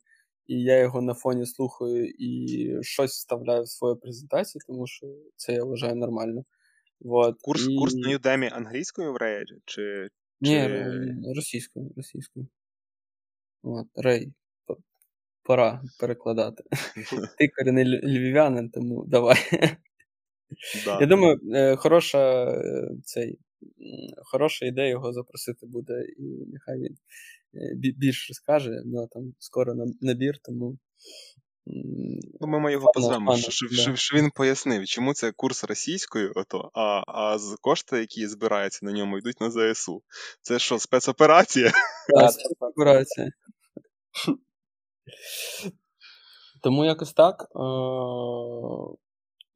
S3: і я його на фоні слухаю і щось вставляю в свою презентацію, тому що це я вважаю нормально. Вот.
S1: Курс і... курс на Udemy англійською в Рей? Чи,
S3: Ні, російською. російською. От, Рей, пора перекладати. *laughs* Ти корінний львів'янин, тому давай. Да. Я думаю, е, хороша е, цей, хороша ідея його запросити буде, і нехай він Е, більше скаже, в нього там скоро набір, тому
S1: Ну, Ми його позвемо, що, що, він пояснив, чому це курс російською, ото, а а з кошти, які збираються на ньому, йдуть на ЗСУ. Це що, спецоперація? *laughs*
S3: Так, спецоперація. *laughs* Тому якось так.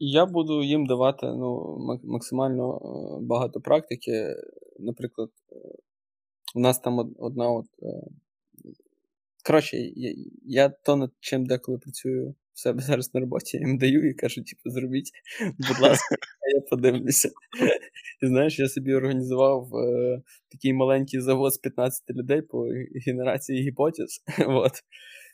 S3: І я буду їм давати ну, максимально багато практики. Наприклад, у нас там одна от. Коротше, я, я то над чим деколи працюю в себе *laughs* зараз на роботі, я їм даю і кажу, типу, зробіть, будь ласка, *laughs* я подивлюся. І знаєш, я собі організував е, такий маленький завод з 15 людей по генерації гіпотез. *laughs* От.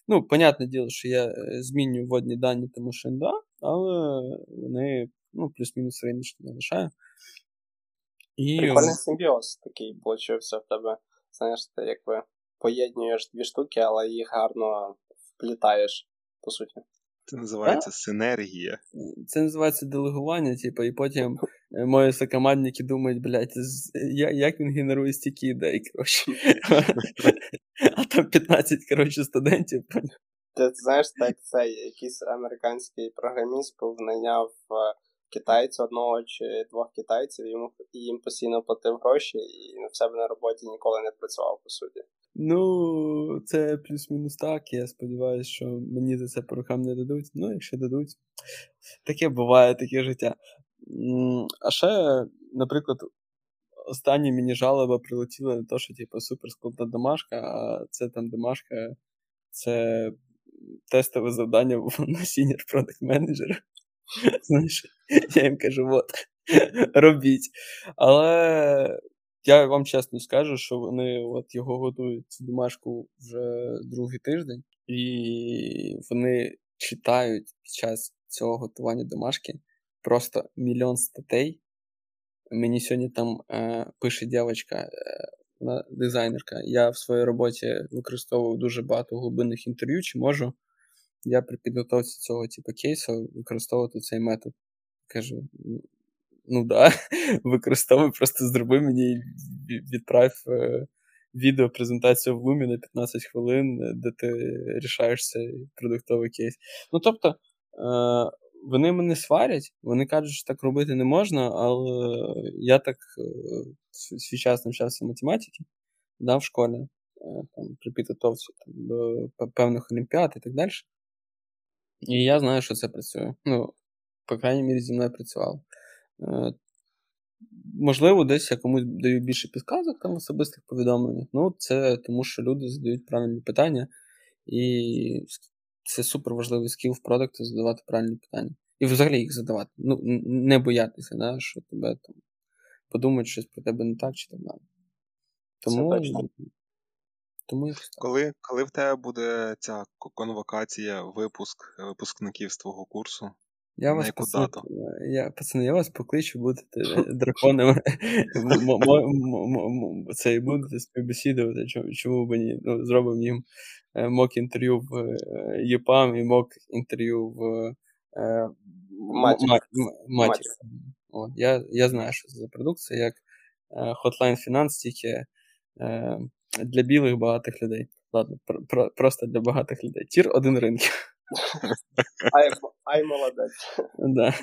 S3: Ну, понятне діло, що я е, змінюю водні дані тому що да, але вони ну, плюс-мінус риночні не лишаю.
S2: І... Прикольний симбіоз такий получився в тебе. Знаєш, ти якби поєднуєш дві штуки, але їх гарно вплітаєш, по суті.
S1: Це називається а? синергія.
S3: Це називається делегування, типу, і потім е, мої сокомандники думають, блядь, як він генерує стільки ідей, коротше. А там 15, коротше, студентів.
S2: Ти знаєш, так це якийсь американський програміст був найняв китайця одного чи двох китайців, йому і їм постійно платив гроші, і в себе на роботі ніколи не працював, по суті.
S3: Ну, це плюс-мінус так. Я сподіваюся, що мені за це по рукам не дадуть. Ну, якщо дадуть, таке буває, таке життя. А ще, наприклад, останні мені жалоба прилетіла на те, що типу, супер складна домашка, а це там домашка, це тестове завдання на Senior Product Manager. *laughs* Знаєш, я їм кажу, от, *laughs* робіть. Але я вам чесно скажу, що вони от його готують цю домашку вже другий тиждень, і вони читають під час цього готування домашки просто мільйон статей. Мені сьогодні там е, пише дівчинка, е, дизайнерка. Я в своїй роботі використовував дуже багато глибинних інтерв'ю, чи можу я при підготовці цього типу кейсу використовувати цей метод. Кажу, ну да, *laughs* використовуй, просто зроби мені і відправ е, відео презентацію в Лумі на 15 хвилин, де ти рішаєш цей продуктовий кейс. Ну тобто. Е, вони мене сварять, вони кажуть, що так робити не можна, але я так е, свій час навчався математики да, в школі, там, при підготовці там, до певних олімпіад і так далі. І я знаю, що це працює. Ну, по крайній мірі, зі мною працювало. Е, можливо, десь я комусь даю більше підказок там особистих повідомленнях. Ну, це тому, що люди задають правильні питання, і це супер важливий скіл в продукті задавати правильні питання. І взагалі їх задавати. Ну, не боятися, да, що тебе там подумають щось про тебе не так чи так далі. Тому. Тому
S1: Коли коли в тебе буде ця конвокація, випуск випускників з твого курсу?
S3: Я вас пацани, я, пацани, я вас покличу, будете драконами. *laughs* Це і будете співбесідувати, чому б ні. Ну, Зробимо їм е, мок інтерв'ю в ЄПАМ і мок інтерв'ю в е, Матік. Я знаю, що це за продукція, як е, Hotline Finance, тільки для білих багатих людей. Ладно, про, просто для багатих людей. Тір один ринків.
S2: Ай, ай молодець.
S3: Да.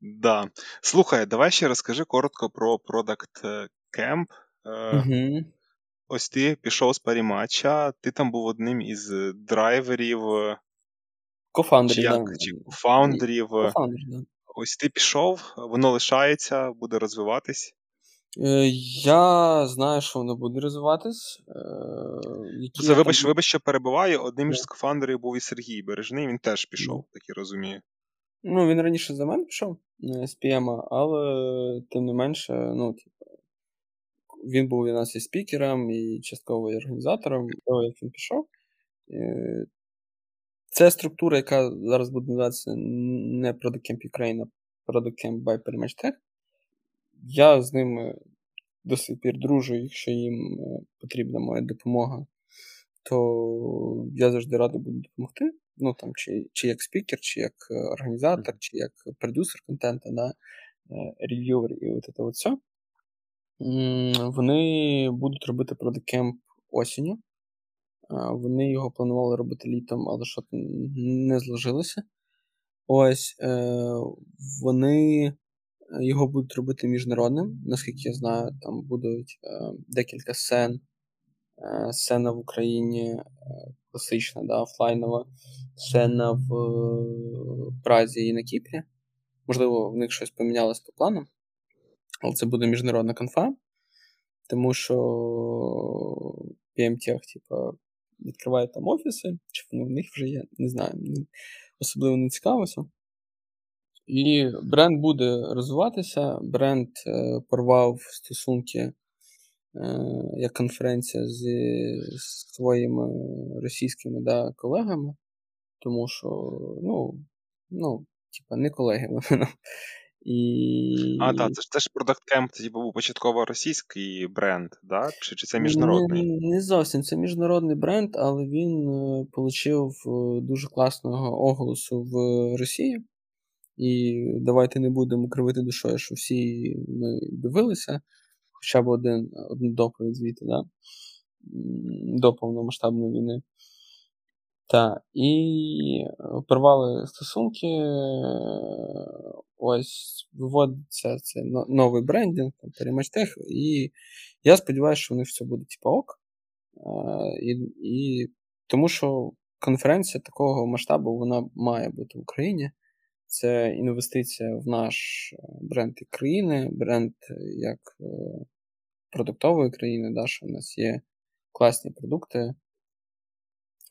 S1: Да. Слухай, давай ще розкажи коротко про Product Camp. Угу. Ось ти пішов з паріматча, ти там був одним із драйверів.
S3: Кофаундерів.
S1: Чи, як, чи кофаундерів. да. Ось ти пішов, воно лишається, буде розвиватись.
S3: Е, я знаю, що воно буде розвиватись. Е,
S1: які Це, вибач, там... вибач, що перебуваю. Одним із кофаундерів був і Сергій Бережний, він теж пішов, так і розумію.
S3: Ну, він раніше за мене пішов е, з PM, але тим не менше, ну, типу, він був у нас і спікером, і частково і організатором, того, як він пішов. Це структура, яка зараз буде називатися не Product Camp Ukraine, а Product Camp by Perimatch Tech. Я з ними до сих пір дружу, якщо їм е, потрібна моя допомога, то я завжди радий буду допомогти. Ну, там, Чи чи як спікер, чи як е, організатор, чи як продюсер контенту, да, е, рев'ювер і от це от все. Вони будуть робити продакемп осінню. Вони його планували робити літом, але що не зложилося. Ось вони його будуть робити міжнародним, наскільки я знаю, там будуть декілька сцен. Сцена в Україні класична, да, офлайнова, сцена в Празі і на Кіпрі. Можливо, в них щось помінялось по плану, але це буде міжнародна конфа, тому що PMTech, типу, відкриває там офіси, чи вони в них вже є, не знаю, особливо не цікавився. І бренд буде розвиватися. Бренд е, порвав стосунки е, як конференція з своїми російськими да, колегами, тому що, ну, ну, типа, не колеги.
S1: І... А, так, це ж теж Product Camp, це типу, був початково російський бренд, да? чи чи це міжнародний?
S3: Не, не зовсім це міжнародний бренд, але він отримав е, дуже класного оголосу в Росії. І давайте не будемо кривити душою, що всі ми дивилися, хоча б один, одну доповідь звідти, да? до повномасштабної війни. Так, і порвали стосунки. Ось виводиться це новий брендінг, там, Перемачтех, і я сподіваюся, що у них все буде типу ок. І, і Тому що конференція такого масштабу вона має бути в Україні. Це інвестиція в наш бренд і країни, бренд як е, продуктової країни, да, що в нас є класні продукти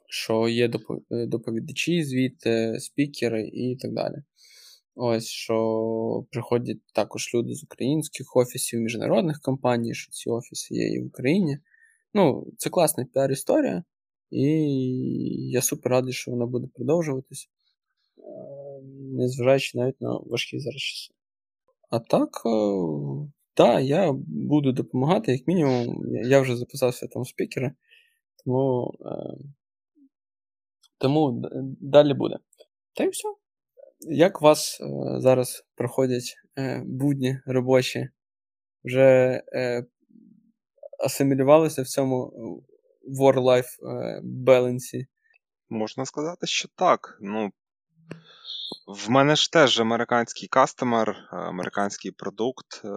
S3: що є е, доповідачі, звідти, спікери і так далі. Ось що приходять також люди з українських офісів, міжнародних компаній, що ці офіси є і в Україні. Ну, це класна піар-історія, і я супер радий, що вона буде продовжуватись, е, незважаючи навіть на важкі зараз часи. А так, так, я буду допомагати, як мінімум, я вже записався там спікери, тому е, тому далі буде. Та й все. Як у вас е, зараз проходять е, будні робочі? Вже е, асимілювалися в цьому war-life е, балансі?
S1: Можна сказати, що так. Ну, В мене ж теж американський кастомер, американський продукт, е,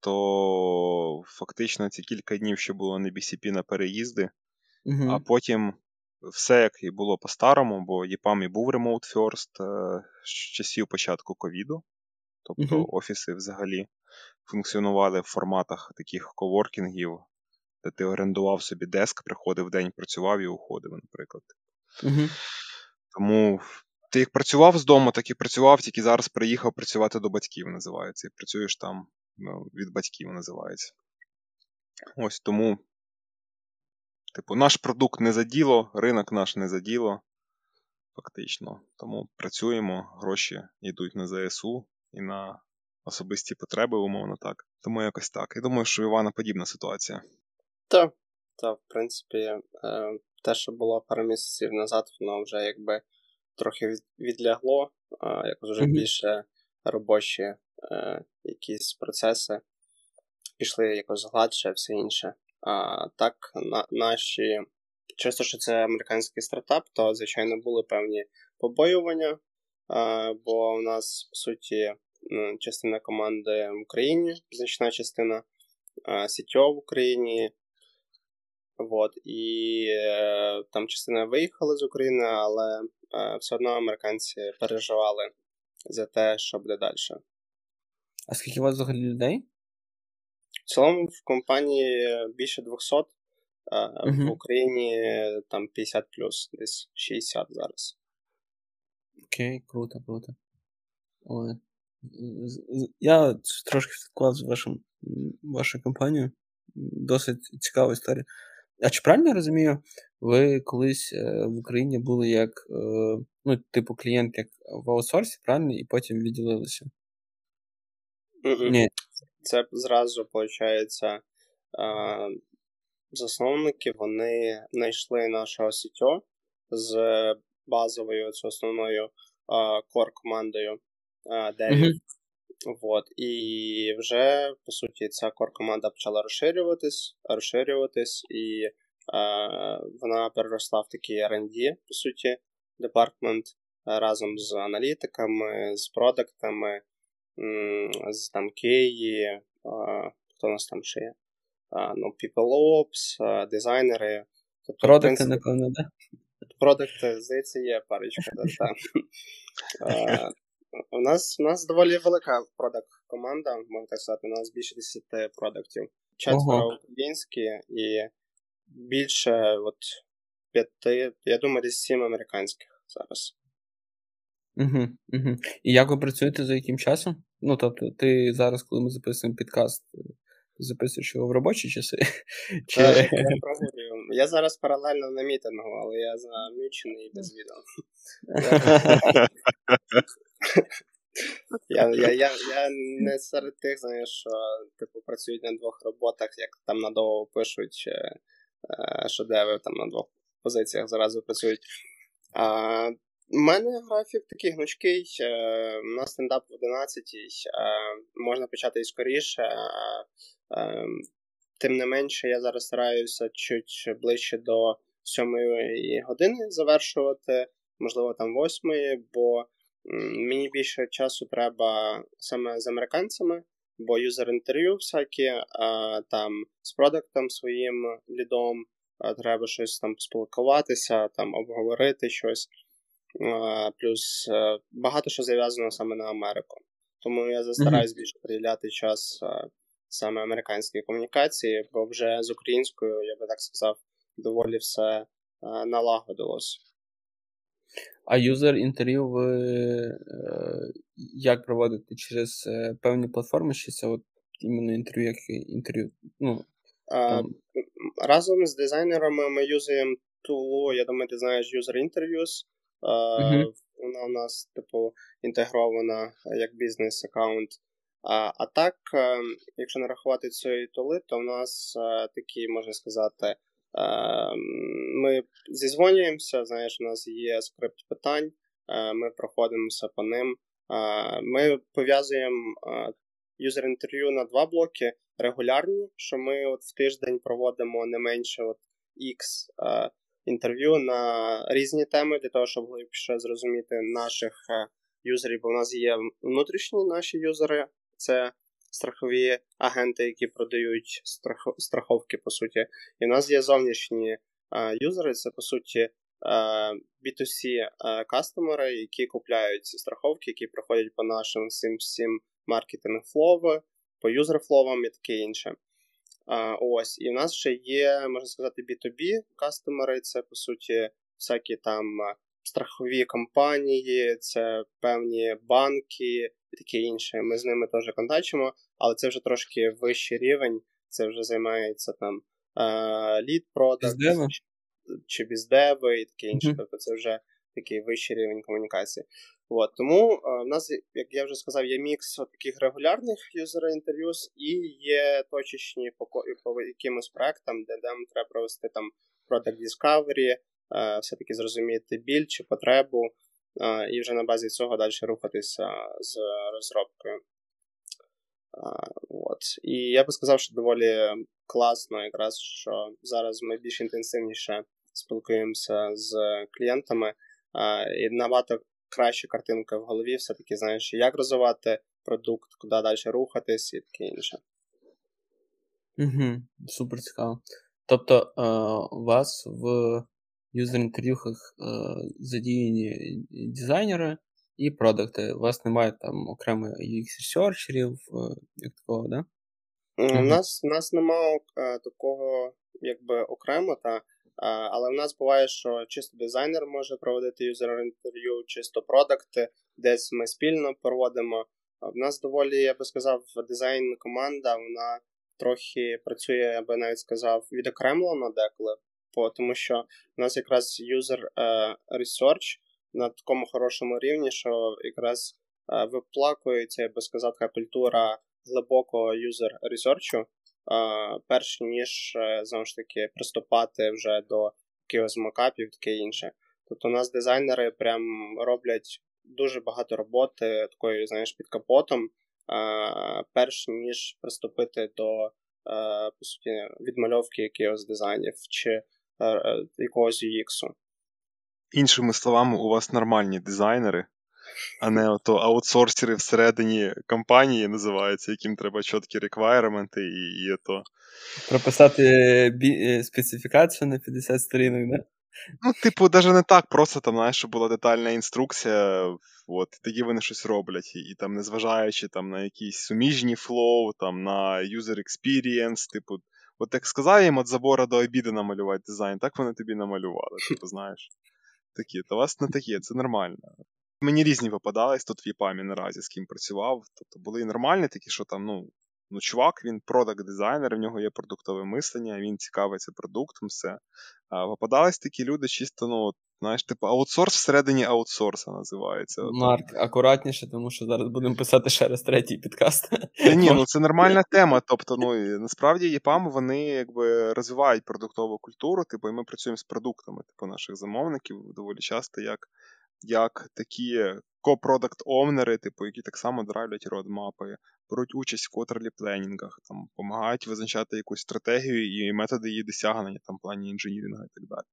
S1: то фактично ці кілька днів, що було на BCP на переїзди, угу. а потім все як і було по-старому, бо EPAM і був Remote First е, з часів початку ковіду. Тобто uh-huh. офіси взагалі функціонували в форматах таких коворкінгів, де ти орендував собі деск, приходив в день, працював і уходив, наприклад.
S3: Uh-huh.
S1: Тому ти як працював з дому, так і працював, тільки зараз приїхав працювати до батьків, називається. І працюєш там ну, від батьків, називається. Ось тому Типу, наш продукт не за діло, ринок наш не за діло, фактично. Тому працюємо, гроші йдуть на ЗСУ і на особисті потреби, умовно так. Тому якось так. Я думаю, що Івана подібна ситуація.
S2: Так, так, в принципі, е, те, що було пару місяців назад, воно вже якби трохи відлягло, якось вже більше робочі е, якісь процеси пішли якось гладше, все інше. А, Так, на, наші. Часто, що це американський стартап, то, звичайно, були певні побоювання, а, бо у нас, по суті, частина команди в Україні, значна частина сітьо в Україні. Вот, І е, там частина виїхала з України, але е, все одно американці переживали за те, що буде далі.
S3: А скільки у вас взагалі людей?
S2: В цілому в компанії більше 200, а uh-huh. в Україні там 50 плюс, десь 60 зараз.
S3: Окей, круто, круто. Ой. Я трошки вклад з вашим, вашу компанію. Досить цікава історія. А чи правильно я розумію, ви колись е, в Україні були як, е, ну, типу, клієнт як в аутсорсі, правильно, і потім відділилися?
S2: Mm-mm. Ні. Це зразу, виходить, засновники вони знайшли нашого CTO з базовою з основною core командою Деві. Mm-hmm. Вот. І вже, по суті, ця core команда почала розширюватись, розширюватись, і вона переросла в такий R&D, по суті, департмент разом з аналітиками, з продуктами, з там Киї, хто у нас там ще є? Ну, PeopleOps, дизайнери.
S3: Тобто, Продукти, принципі, напевно, да?
S2: Продукти, здається, є парочка. Да, так. *laughs* У нас у нас доволі велика продакт команда, можна так сказати, у нас більше 10 продуктів. Четверо українські і більше от п'яти, я думаю, десь сім американських зараз.
S3: Угу, угу. І як ви працюєте за яким часом? Ну, тобто, ти зараз, коли ми записуємо підкаст, записуєш його в робочі часи? *laughs*
S2: Чи... Я, я зараз паралельно на мітингу, але я замічений і без відео. *laughs* *laughs* Я я, я, я не серед тих, знаєш, що типу працюють на двох роботах, як там надовго пишуть е, шедеври там на двох позиціях зразу працюють. А, У мене графік такий гнучкий. Е, у нас стендап в 11 е, можна почати і скоріше. Е, тим не менше, я зараз стараюся чуть ближче до 7 години завершувати, можливо, там 8, бо Мені більше часу треба саме з американцями, бо юзер-інтерв'ю всякі, а, там з продуктом своїм лідом, а, треба щось там спілкуватися, там обговорити щось. А, плюс а, багато що зав'язано саме на Америку. Тому я застараюсь mm-hmm. більше приділяти час саме американській комунікації, бо вже з українською, я би так сказав, доволі все налагодилось.
S3: А юзер інтерв'ю ви е, як проводите через е, певні платформи, чи це от іменно інтерв'ю, як інтерв'ю? Ну,
S2: а, Разом з дизайнерами ми юзаємо тулу, я думаю, ти знаєш User Interviews. Uh-huh. Вона у нас, типу, інтегрована як бізнес-аккаунт. А а так, е, якщо не рахувати цієї тули, то в нас такі, можна сказати, Ем, ми зізвонюємося, знаєш, у нас є скрипт питань, е, ми проходимося по ним. Е, ми пов'язуємо е, юзер-інтерв'ю на два блоки регулярні, що ми от в тиждень проводимо не менше от X інтерв'ю на різні теми для того, щоб глибше зрозуміти наших юзерів, бо в нас є внутрішні наші юзери, це страхові агенти, які продають страховки, по суті. І в нас є зовнішні юзери, це по суті B2C кастомери, які купляють ці страховки, які проходять по нашим всім всім маркетинг flow, по user flow ам і таке інше. А, Ось, і в нас ще є, можна сказати, B2B кастомери, це по суті всякі там страхові компанії, це певні банки, і таке інше. Ми з ними теж контачимо, але це вже трошки вищий рівень, це вже займається там лід продакт чи, біздеви і таке інше. Mm-hmm. Тобто це вже такий вищий рівень комунікації. От, Тому в нас, як я вже сказав, є мікс таких регулярних юзер інтерв'юз і є точечні по, по якимось проектам, де нам треба провести там Product Discovery, все-таки зрозуміти біль чи потребу і вже на базі цього далі рухатися з розробкою. От. І я би сказав, що доволі класно, якраз що зараз ми більш інтенсивніше спілкуємося з клієнтами, і набагато краща картинка в голові, все-таки знаєш, як розвивати продукт, куди далі рухатись і таке інше.
S3: Угу, Супер цікаво. Тобто, у вас в юзер-інтерв'юхах е, задіяні дизайнери і продукти. У вас немає там окремо UX-ресерчерів, е, як такого, да?
S2: У нас у нас немає е, такого якби окремо, та, але в нас буває, що чисто дизайнер може проводити юзер-інтерв'ю, чисто продукти, десь ми спільно проводимо. В нас доволі, я би сказав, дизайн-команда, вона трохи працює, я би навіть сказав, відокремлено деколи тому що у нас якраз е, research на такому хорошому рівні, що якраз е, виплакується, я би сказав, така культура глибокого user research, е, перш ніж знову ж таки приступати вже до якихось макапів, таке інше. Тобто у нас дизайнери прям роблять дуже багато роботи такої, знаєш, під капотом, перш ніж приступити до по суті відмальовки якихось дизайнів чи якогось UX.
S1: Іншими словами, у вас нормальні дизайнери, а не ото аутсорсери всередині компанії називаються, яким треба чіткі requirement и і, і ото.
S3: Прописати бі... специфікацію на 50 сторінок, да?
S1: Ну, типу, навіть не так, просто там, знаєш, щоб була детальна інструкція, от, і тоді вони щось роблять. І, і там, незважаючи там, на якісь суміжні flow, там, на user experience, типу, от як сказав їм від забору до обіду намалювати дизайн, так вони тобі намалювали, типу, знаєш. Такі, то вас не такі, це нормально. Мені різні випадались тут в ЄПАМі наразі, з ким працював. Тобто були і нормальні такі, що там, ну, ну, чувак, він продакт-дизайнер, в нього є продуктове мислення, він цікавиться продуктом, все. А Випадались такі люди, чисто, ну, знаєш, типу, аутсорс всередині аутсорса називається.
S3: Марк, акуратніше, тому що зараз будемо писати ще раз третій підкаст.
S1: Та ні, ну це нормальна тема. Тобто, ну і насправді ЄПАМ вони якби розвивають продуктову культуру, типу, і ми працюємо з продуктами, типу, наших замовників доволі часто як як такі ко-продакт овнери типу, які так само драйвлять родмапи, беруть участь в котерлі пленінгах, там, допомагають визначати якусь стратегію і методи її досягнення там, в плані інженірінгу і так далі.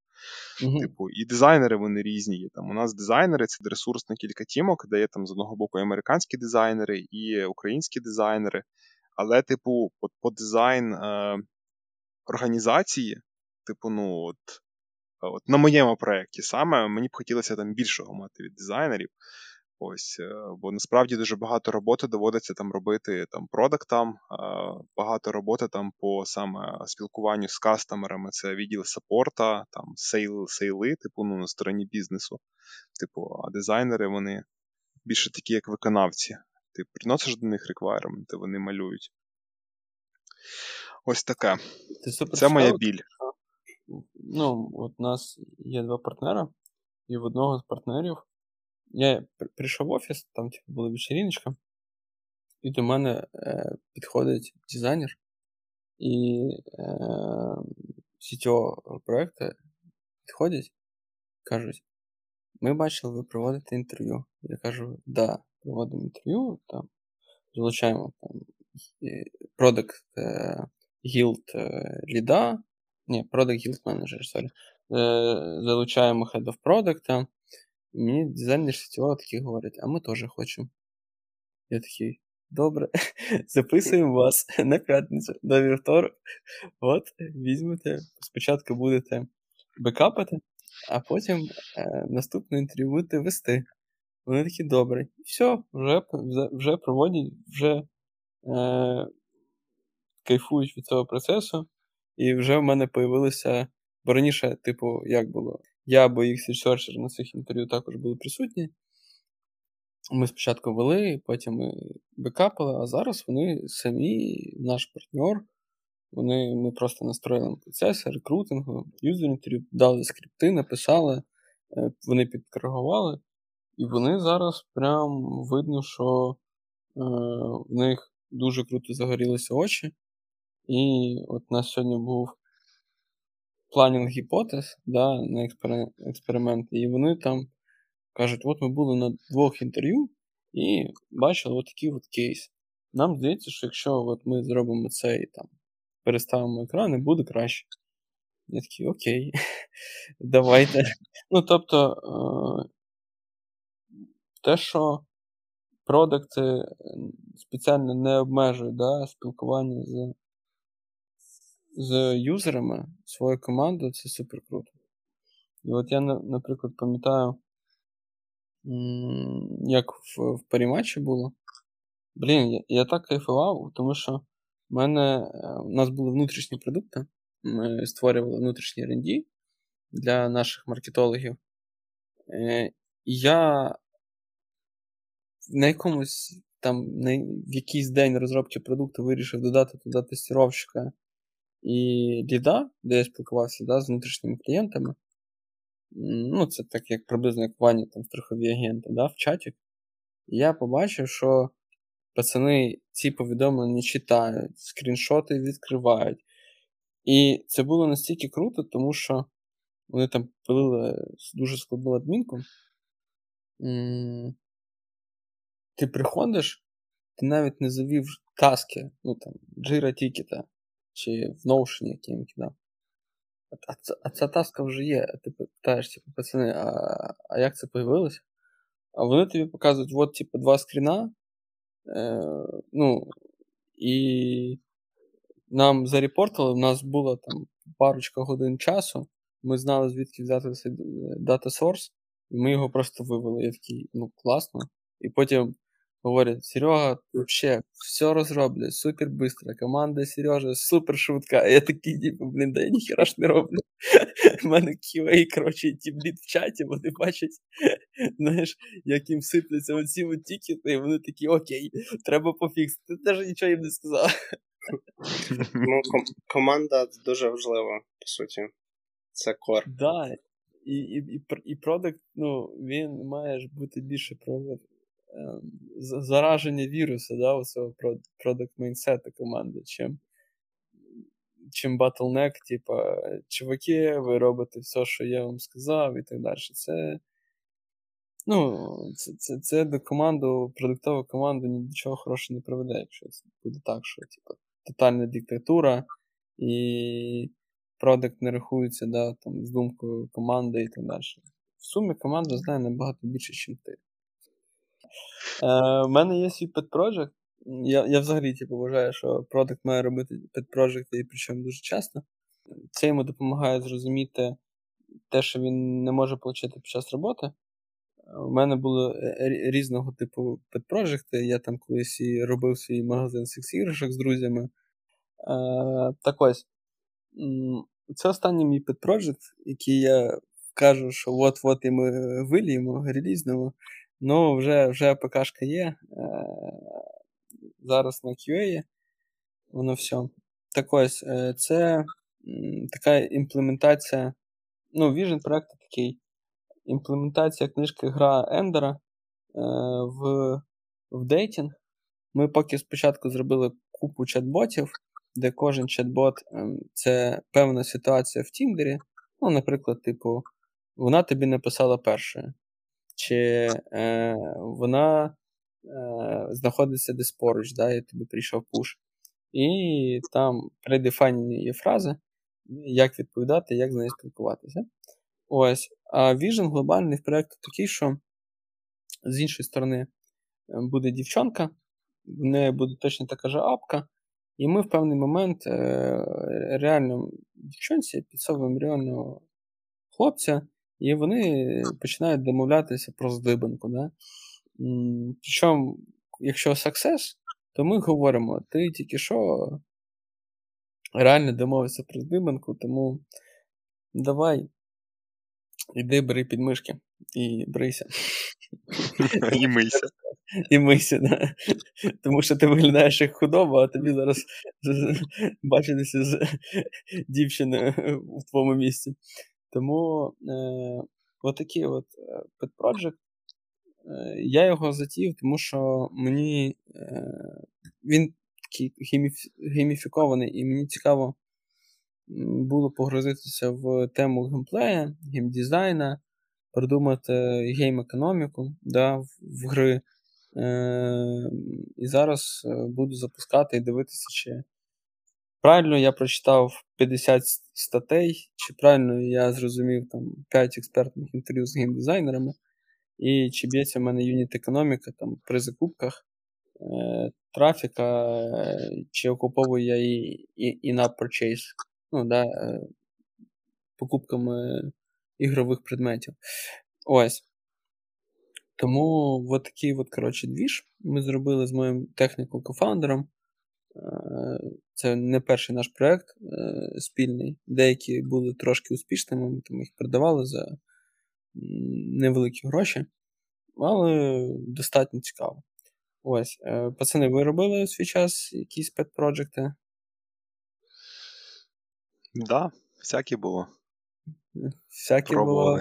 S1: Uh-huh. Типу, І дизайнери вони різні. є. Там, У нас дизайнери це ресурс на кілька тімок, де є там з одного боку американські дизайнери і українські дизайнери. Але, типу, по, по дизайн е, організації, типу, ну, от, от на моєму проєкті саме мені б хотілося там більшого мати від дизайнерів. Ось, е, бо насправді дуже багато роботи доводиться там робити там продактам, багато роботи там по саме спілкуванню з кастомерами. Це відділ саппорта, там сейл, сейли, типу, ну, на стороні бізнесу. Типу, а дизайнери вони більше такі, як виконавці. Ти приносиш до них реквайрменти, вони малюють. Ось таке. Це, Це моя біль.
S3: Ну, от у нас є два партнера, і в одного з партнерів я прийшов в офіс, там типу, була вечеріночка, і до мене е, підходить дизайнер і е, CTO проекту підходять кажуть: ми бачили, ви проводите інтерв'ю. Я кажу, да, проводимо інтерв'ю, там, залучаємо там product guild lead а. Ні, product guild manager, сорі. Залучаємо Head of Product, Мені дизайнер сетєва такий говорить, а ми теж хочемо. Я такий, добре, *laughs* записуємо вас *laughs* на п'ятницю до вівторок. От, візьмете, спочатку будете бекапити, а потім е, наступне інтерв'ю будете вести. Вони такі добре. І все, вже вже проводять, вже е, кайфують від цього процесу. І вже в мене появилося, бо раніше, типу, як було? Я або їх Researcher на цих інтерв'ю також були присутні. Ми спочатку вели, потім ми бекапили, а зараз вони самі, наш партнер. Вони, Ми просто настроїли процеси рекрутингу, юзер інтерв'ю, дали скрипти, написали, е, вони підкоригували. І вони зараз прям видно, що е, в них дуже круто загорілися очі. І от у нас сьогодні був планінг гіпотез да, на експерименти, і вони там кажуть: от ми були на двох інтерв'ю і бачили от такий от кейс. Нам здається, що якщо от ми зробимо це і там переставимо екрани, буде краще. Я такий, окей, *laughs* давайте. Ну, тобто, е, те, що продукти спеціально не обмежують да, спілкування з з юзерами свою команду, це супер круто. І от я, наприклад, пам'ятаю, як в, в паріматчі було. Блін, я, я так кайфував, тому що в мене е, у нас були внутрішні продукти. Ми створювали внутрішні R&D для наших маркетологів. Е, і я на якомусь там на, в якийсь день розробки продукту вирішив додати туди тестировщика і ліда, де я спілкувався да, з внутрішніми клієнтами. Ну, це так як приблизно як Ваня там страхові агенти да, в чаті. я побачив, що пацани ці повідомлення читають, скріншоти відкривають. І це було настільки круто, тому що вони там пилили дуже складну адмінку. Ти приходиш, ти навіть не завів таски, ну там, Jira Тікета чи в Notion, який їм кидав. а, ця, а ця таска вже є. Ти питаєш, типу, пацани, а, а як це появилося? А вони тобі показують, от, типу, два скріна. Е, ну, і нам зарепортили, у нас було там парочка годин часу. Ми знали, звідки взяти цей дата source, і ми його просто вивели. Я такий, ну, класно. І потім говорять: Серега, вообще, всё розроблять, супер быстро. Команда Сережа супер шутка. А я такий, типу, блін, да я ніхера ж не роблю. У мене QA, коротше, тімлід в чаті, вони бачать, *laughs* знаєш, як їм сипляться оці от тікети, і вони такі, окей, треба пофіксити. Ти теж нічого їм не сказав. *laughs*
S2: Ну, ком- команда дуже важлива, по суті. Це кор.
S3: Да. І і, і, і продакт, ну, він має бути більше про зараження вірусу, да, у цього продакт майнсета команди, чим чим bottleneck, типа, чуваки, ви робите все, що я вам сказав, і так далі. Це ну, це, це, це до команду, продуктову команду ні до чого хорошого не приведе, якщо це буде так, що типа, тотальна диктатура, і продакт не рахується да, там, з думкою команди і так далі. В сумі команда знає набагато більше, ніж ти. Е, У мене є свій project. Я я взагалі типу, вважаю, що продакт має робити pet project і причому дуже часто. Це йому допомагає зрозуміти те, що він не може отримати під час роботи. У мене було різного типу педпрожекти. Я там колись і робив свій магазин секс іграшок з друзями. Е, Так ось, це останній мій педпрожект, який я кажу, що от-от і ми виліємо, релізнемо. Ну, вже вже ПКшка є. Е, Зараз на QA. Воно все. Так ось, е, це така імплементація. Ну, Vision проект такий імплементація книжки Гра Ендера е, в в дейтінг. Ми поки спочатку зробили купу чат-ботів, де кожен чат-бот е, це певна ситуація в Тіндері. Ну, наприклад, типу, вона тобі написала першою, чи е, вона е, знаходиться десь поруч, да, і тобі прийшов пуш. І там предефайнені є фрази, як відповідати, як з нею спілкуватися. Ось. А Vision глобальний проєкт такий, що з іншої сторони е, буде дівчонка, в неї буде точно така ж апка, і ми в певний момент е, реально дівчонці підсовуємо реального хлопця, і вони починають домовлятися про здибанку. Да? Причому, якщо success, то ми говоримо, ти тільки що реально домовився про здибанку, тому давай Іди бери підмишки і брийся. *laughs*
S1: І мийся.
S3: І мийся, да. Тому що ти виглядаєш як худоба, а тобі зараз бачитися з дівчиною в твоєму місці. Тому е, отакий от Pet Project. Е, я його затів, тому що мені е, він такий гейміфікований, і мені цікаво було погрузитися в тему геймплея, геймдизайна, продумати гейм-економіку да, в гри. Е, І зараз е, буду запускати і дивитися, чи правильно я прочитав 50 статей, чи правильно я зрозумів там 5 експертних інтерв'ю з геймдизайнерами, і чи б'ється в мене юніт-економіка там при закупках. Е, трафіка, е, чи окуповую я і, і, і на purchase ну, да, е, покупками ігрових предметів. Ось. Тому от такий от, коротше, двіж ми зробили з моїм технікал кофаундером. Це не перший наш проєкт е, спільний. Деякі були трошки успішними, ми там їх продавали за невеликі гроші, але достатньо цікаво. Ось. Е, пацани, ви робили у свій час якісь пет-проджекти?
S1: Да, всякі було.
S3: Всякі було.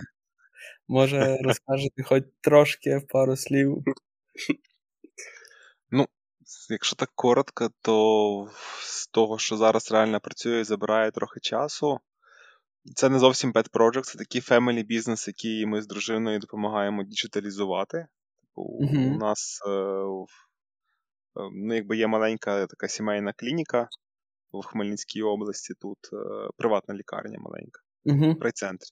S3: Може, розкажете хоч трошки пару слів. *laughs*
S1: Якщо так коротко, то з того, що зараз реально працює, забирає трохи часу. Це не зовсім pet project, це такий family бізнес, який ми з дружиною допомагаємо діджиталізувати. Uh-huh. У нас е, ну, якби є маленька така сімейна клініка, в Хмельницькій області. Тут е, приватна лікарня маленька
S3: Угу.
S1: в райцентрі.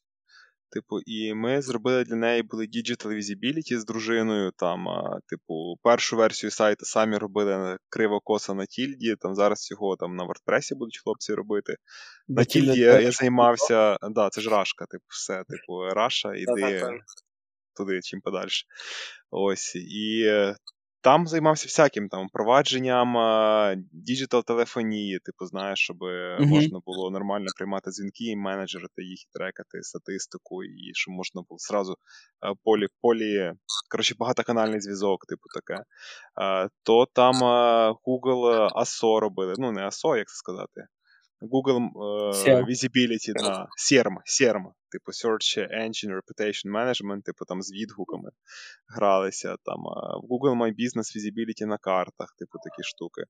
S1: Типу, і ми зробили для неї були Digital Visibility з дружиною. Там, а, типу, першу версію сайту самі робили криво коса на тільді. Там зараз його там на WordPress будуть хлопці робити. На тільді я, я займався. Да, це ж Рашка, типу, все, типу, Раша, іди туди, чим подальше. Ось. І там займався всяким там впровадженням діджитал-телефонії, типу, знаєш, щоб uh-huh. можна було нормально приймати дзвінки, і менеджерити їх, трекати статистику, і щоб можна було зразу полі, полі, коротше, багатоканальний зв'язок, типу таке. То там Google ASO робили. Ну, не ASO, як це сказати. Google uh, Visibility на SERM, SERM, типу Search Engine Reputation Management, типу там з відгуками гралися. Там в Google My Business Visibility на картах, типу такі штуки.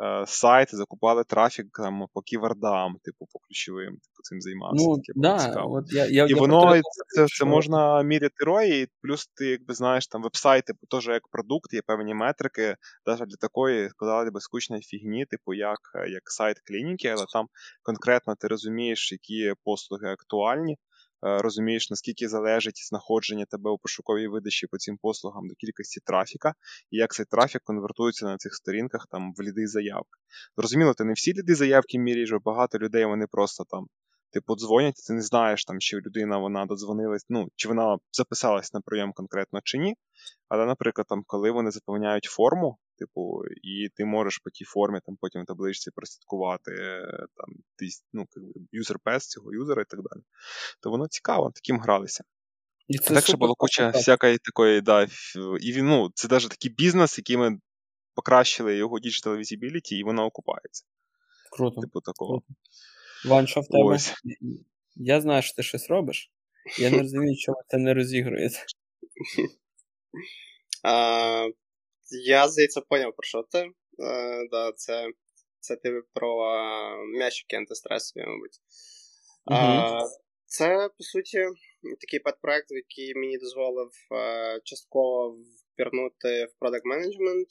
S1: Е, сайт, закупали трафік там, по ківердам, типу, по ключовим, типу, цим займався.
S3: Ну, таке да, от я, я,
S1: І я воно це, це можна міряти рої, плюс ти, якби знаєш, там веб-сайти теж як продукт, є певні метрики, навіть для такої, сказали би, скучної фігні, типу, як як сайт клініки, але там конкретно ти розумієш, які послуги актуальні. Е, розумієш, наскільки залежить знаходження тебе у пошуковій видачі по цим послугам до кількості трафіка, і як цей трафік конвертується на цих сторінках там в ліди заявки. Зрозуміло, ти не всі ліди заявки міряєш, багато людей вони просто там. Типу, дзвонять, ти не знаєш, там, чи людина вона додзвонилась, ну, чи вона записалась на прийом конкретно чи ні. Але, наприклад, там, коли вони заповняють форму, типу, і ти можеш по тій формі там потім в табличці прослідкувати там, ну, юзер пес цього юзера і так далі. То воно цікаво, таким гралися. І це так, було куча всякої такої, да, і він, ну, це навіть такий бізнес, який ми покращили його digital visibility, і воно окупається.
S3: Круто.
S1: Типу такого.
S3: Вань, що в тебе? Ось. Я знаю, що ти щось робиш. Я не розумію, чому це не розігрується. *laughs*
S2: Я, здається, поняв, про що ти. Е, да, Це це ти про м'ячики антистресові, мабуть. Uh-huh. Це, по суті, такий педпроект, який мені дозволив е, частково впірнути в продакт менеджмент,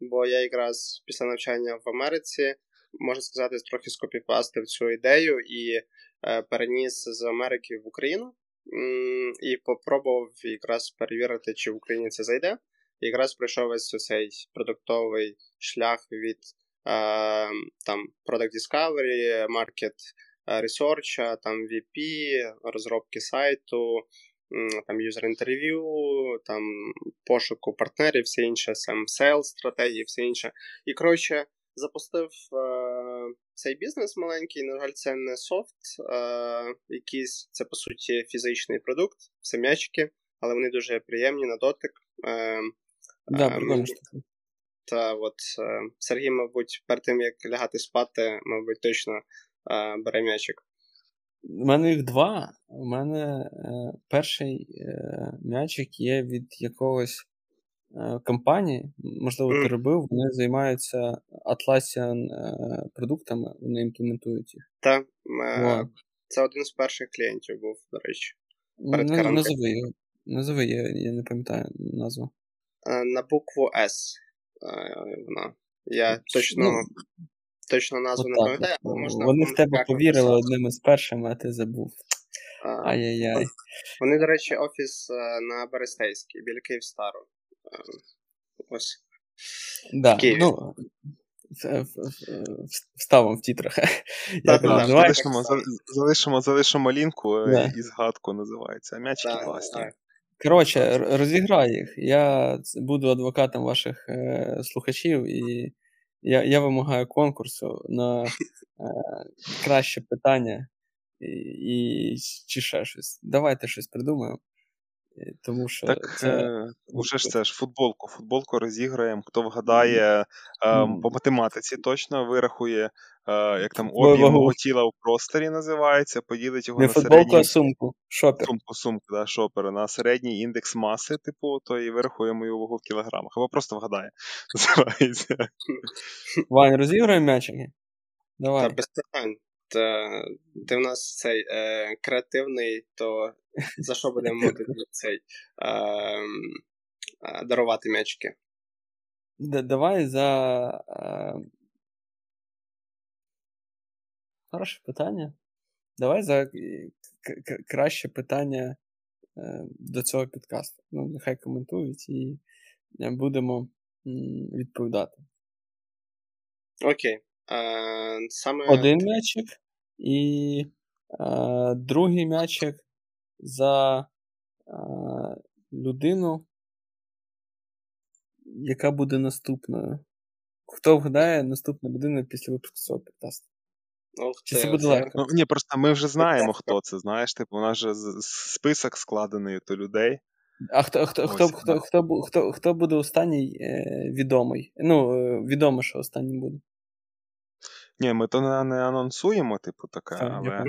S2: бо я якраз після навчання в Америці, можна сказати, трохи скопіпастив цю ідею і е, переніс з Америки в Україну. І попробував якраз перевірити, чи в Україні це зайде. Якраз пройшов весь цей продуктовий шлях від е, там Product Discovery, Market Research, там VP, розробки сайту, там юзер інтерв'ю, там пошуку партнерів, все інше, сам sales стратегії, все інше. І коротше, запустив е, цей бізнес маленький. На жаль, це не софт, е, якийсь, це по суті фізичний продукт, це м'ячики, але вони дуже приємні на дотик. Е,
S3: Да, ем, прикольно
S2: Та от е, Сергій, мабуть, перед тим як лягати спати, мабуть, точно е, бере м'ячик.
S3: У мене їх два. У мене е, перший е, м'ячик є від якогось е, компанії, можливо, ти робив, вони займаються Atlassian е, продуктами, вони імплементують їх.
S2: Так, е, це один з перших клієнтів був, до речі. Перед
S3: не, назови його. Назови, я, я не пам'ятаю назву.
S2: Е, на букву С. Е, вона. Я точно ну, точно назву не пам'ятаю,
S3: але можна. Вони в тебе повірили одним із першим, а ти забув. Ай-яй-яй.
S2: Вони, до речі, офіс е, на Берестейській, біля Київстару. Ось.
S3: Да, ну, Вставимо в тітрах.
S1: Залишимо, залишимо, залишимо лінку і згадку називається. М'ячики класні.
S3: Коротше, розіграй їх. Я буду адвокатом ваших е, слухачів, і я я вимагаю конкурсу на е, краще питання і, і чи ще щось. Давайте щось придумаємо. Тому що
S1: так, це... Е, уже ж це ж футболку. Футболку розіграємо. Хто вгадає е, по математиці, точно вирахує, е, як там об'єм мого тіла в просторі називається, поділить його
S3: Не
S1: на
S3: футболку,
S1: середній...
S3: а сумку. Шопер.
S1: Сумку, сумку, да, шопер. На середній індекс маси, типу, то і вирахує мою вагу в кілограмах. Або просто вгадає. *laughs* Називається.
S3: Вань, розіграємо м'ячики? Давай.
S2: Та без питань. Ти в нас цей е, креативний, то за що будемо *laughs* цей е, е, дарувати м'ячики?
S3: Давай за. Е, хороше питання. Давай за краще питання е, до цього підкасту. Ну, нехай коментують і е, будемо відповідати.
S2: Окей. А, саме...
S3: Один м'ячик і а, другий м'ячик за а, людину, яка буде наступною. Хто вгадає наступна людина після випуску цього підкасту? Чи це буде легко?
S1: Ну, ні, просто ми вже знаємо, хто це. Знаєш, типу, у нас же список складений до людей.
S3: А хто хто, хто, хто, хто, хто, хто буде останній е, відомий? Ну, е, відомо, що останній буде.
S1: Ні, ми то не, не анонсуємо, типу, таке, але.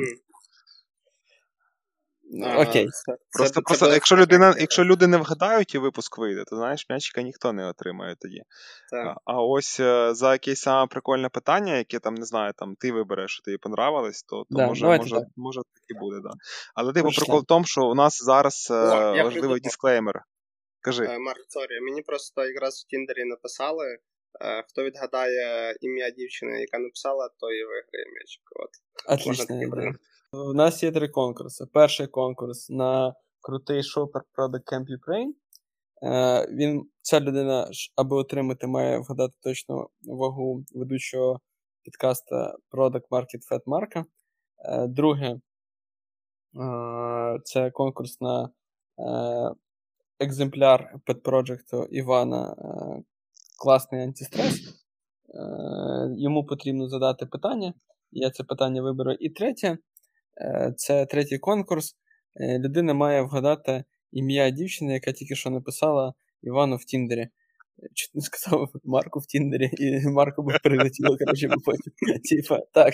S3: Окей.
S1: Просто, це, просто це якщо людина, якщо люди не вгадають і випуск вийде, то знаєш, м'ячика ніхто не отримає тоді. Так. А ось е, за якесь саме прикольне питання, яке там, не знаю, там ти вибереш, що тобі понравилось, то, то да, може, може, так. може так і буде, да. Але типу прикол в тому, що у нас зараз О, е, важливий дисклеймер. Кажи.
S2: Е, Марк, sorry, мені просто якраз в Тіндері написали. Хто відгадає ім'я дівчини, яка написала, то і виграє м'ячик. От.
S3: Отлично. У нас є три конкурси. Перший конкурс на крутий шопер Product Camp Ukraine. Е, він, Ця людина, аби отримати, має вгадати точну вагу ведучого підкаста Product Market Fat Марка. Е, друге, е, це конкурс на екземпляр Pet Project Івана Класний антистрес. Йому потрібно задати питання. Я це питання виберу. І третє Е, це третій конкурс. Е, людина має вгадати ім'я дівчини, яка тільки що написала Івану в Тіндері. Чуть не сказав Марку в Тіндері, і Марко би прилетіло, коротше, бо потім. Типа, так.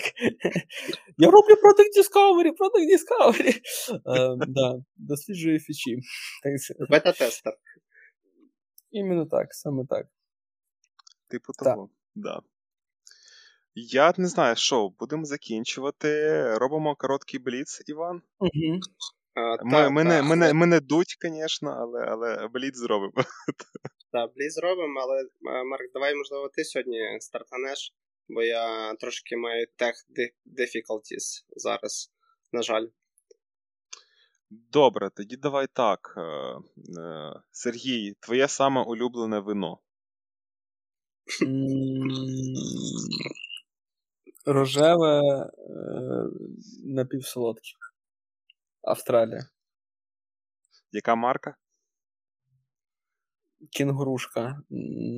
S3: Я роблю Product Discovery, Product Discovery. Да, Досліджую фічі.
S2: Бета-тестер.
S3: Іменно так, саме так.
S1: Типу того, так. Да. Я не знаю, що, будемо закінчувати. Робимо короткий бліц, Іван.
S3: Угу.
S1: А, ми, та, ми, та, не, ми, не, ми не дуть, звісно, але але бліц зробимо.
S2: Так, бліц зробимо, але Марк, давай, можливо, ти сьогодні стартанеш, бо я трошки маю тех difficulties зараз, на жаль.
S1: Добре, тоді давай так. Е, е, Сергій, твоє саме улюблене вино.
S3: Рожеве е, напівсолодке. Австралія.
S1: Яка марка?
S3: Кінгурушка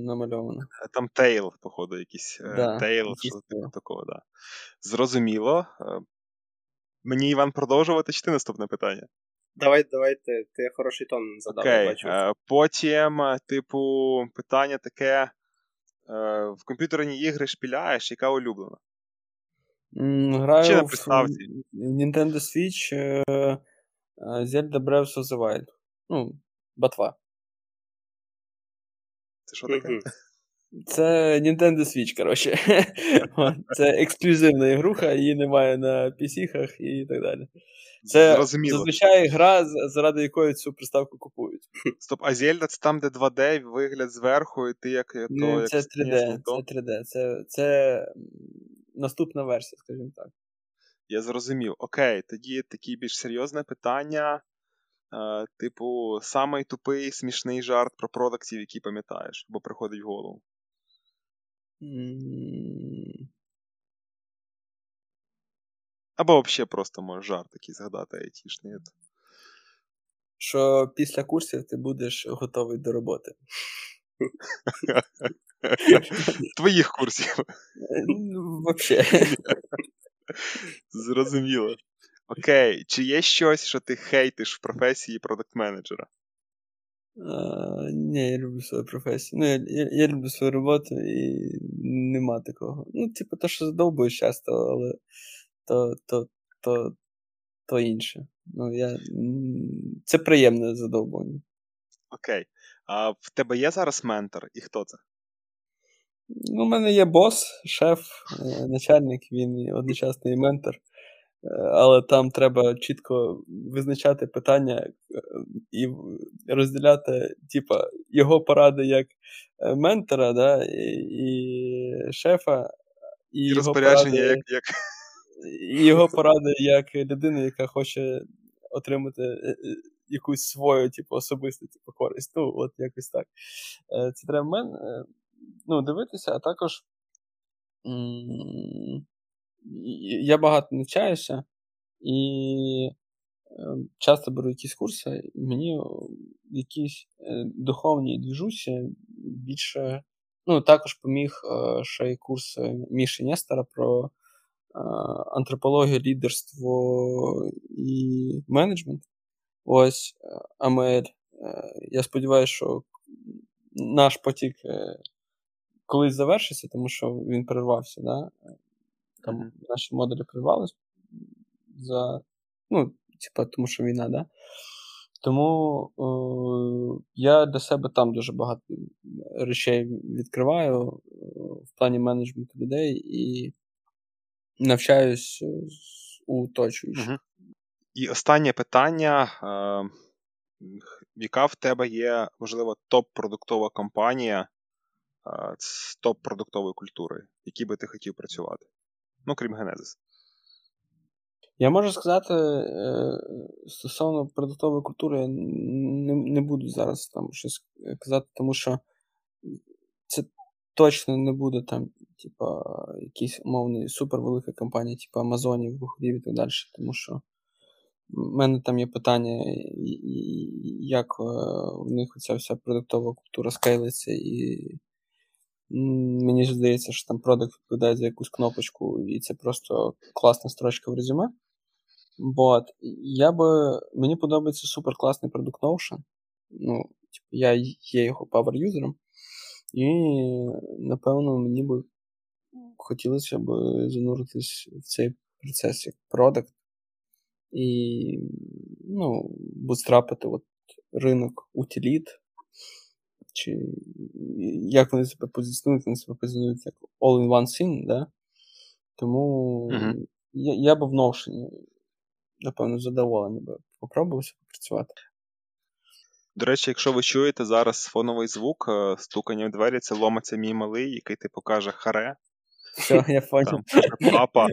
S3: намальована.
S1: Е, там Тейл, походу, якийсь. Е, да, Тейл, що типу такого, да. Зрозуміло. Мені Іван продовжувати чи ти наступне питання?
S2: Давай, давай, ти, ти хороший тон задав.
S1: Окей. Бачу. Потім, типу, питання таке: в комп'ютерні ігри шпіляєш, яка улюблена?
S3: Граю Чи на приставці? в Nintendo Switch е, Zelda Breath of the Wild. Ну, батва.
S1: Це що таке?
S3: Це Nintendo Switch, коротше. *laughs* Це ексклюзивна ігруха, її немає на PC-хах і так далі. Це Зрозуміло. зазвичай гра, заради якої цю приставку купують.
S1: Стоп, а Зельда це там, де 2D, вигляд зверху, і ти як. то,
S3: ну, як Це 3D. Це 3D. Це, це наступна версія, скажімо так.
S1: Я зрозумів. Окей, тоді таке більш серйозне питання. Е, типу, самий тупий смішний жарт про продактів, який пам'ятаєш, бо приходить в голову. Або взагалі просто можеш жарт такий згадати айтішний.
S3: Що після курсів ти будеш готовий до роботи. *laughs*
S1: Твоїх курсів.
S3: Ну, Взагалі.
S1: Зрозуміло. Окей, чи є щось, що ти хейтиш в професії продакт-менеджера?
S3: Ні, я люблю свою професію. Ну, я, я я, люблю свою роботу і нема такого. Ну, типу, то, що задовбуєш часто, але то то, то, то інше. Ну, я... Це приємне задовбання.
S1: Окей. А в тебе є зараз ментор, і хто це?
S3: Ну, У мене є бос, шеф, е, начальник, він одночасно і ментор. Е, але там треба чітко визначати питання е, і розділяти, типа, його поради як ментора, да, і, і шефа, і, і
S1: розпорядження
S3: поради...
S1: як як
S3: його поради як людина, яка хоче отримати е, якусь свою, типу, особисту типу, користь. Ну, от якось так. Це треба в мене ну, дивитися, а також я багато навчаюся і часто беру якісь курси, і мені якісь е, духовні двіжусі більше. Ну, також поміг е, ще й курс е, Міші Нестера про антропологію, лідерство і менеджмент. Ось Амель. Я сподіваюся, що наш потік колись завершиться, тому що він перервався. Да? Там mm-hmm. наші модулі перервались за. Ну, типа, тому що війна, да? Тому е, я для себе там дуже багато речей відкриваю е, в плані менеджменту людей і навчаюсь у оточуючих. Угу.
S1: І останнє питання. Е, яка в тебе є, можливо, топ-продуктова компанія з топ-продуктової культури, в якій би ти хотів працювати? Ну, крім Genesis.
S3: Я можу сказати, е, стосовно продуктової культури, я не не буду зараз там щось казати, тому що це точно не буде там, типа, якісь умовні супервелика компанія, типу Амазонів, Гуглів і так далі. Тому що в мене там є питання, як е, в них оця вся продуктова культура скейлиться і Мені здається, що там продукт відповідає за якусь кнопочку, і це просто класна строчка в резюме. Бот, я би. Мені подобається супер класний продукт Notion. Ну, типу, я є його power-юзером. І, напевно, мені би хотілося б зануритись в цей процес як продукт. І ну, бутстрапити от ринок утиліт чи як вони себе позиціонують, вони себе позиціонують як all-in-one scene, да? Тому uh-huh. я я би в Notion, напевно, задоволений би попробувався попрацювати.
S1: До речі, якщо ви чуєте зараз фоновий звук, е, стукання в двері, це ломиться мій малий, який ти покаже харе.
S3: Все, я понял.
S1: Папа,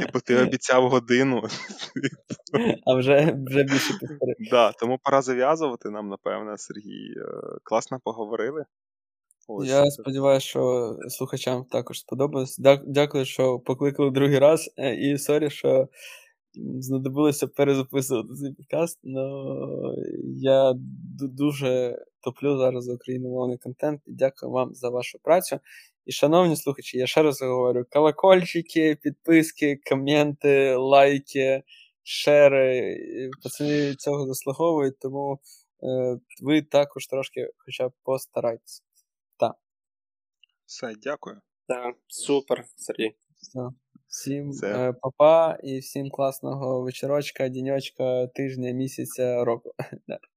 S1: Типу, ти обіцяв годину.
S3: А вже вже більше півтори.
S1: Да, тому пора зав'язувати нам, напевне, Сергій. Е, класно поговорили.
S3: Ось. Я сподіваюся, що слухачам також сподобалось. Дякую, що покликали другий раз. Е, і sorry, що знадобилося перезаписувати цей подкаст. але я дуже топлю зараз за україномовний контент і дякую вам за вашу працю. І, шановні слухачі, я ще раз говорю: колокольчики, підписки, коменти, лайки, шери. Пацани цього заслуговують, тому е, ви також трошки хоча б постарайтеся. Так.
S1: Все, дякую.
S2: Так, супер, Сергій.
S3: Все. Всім е, папа і всім класного вечорочка, діньочка, тижня, місяця, року. *laughs*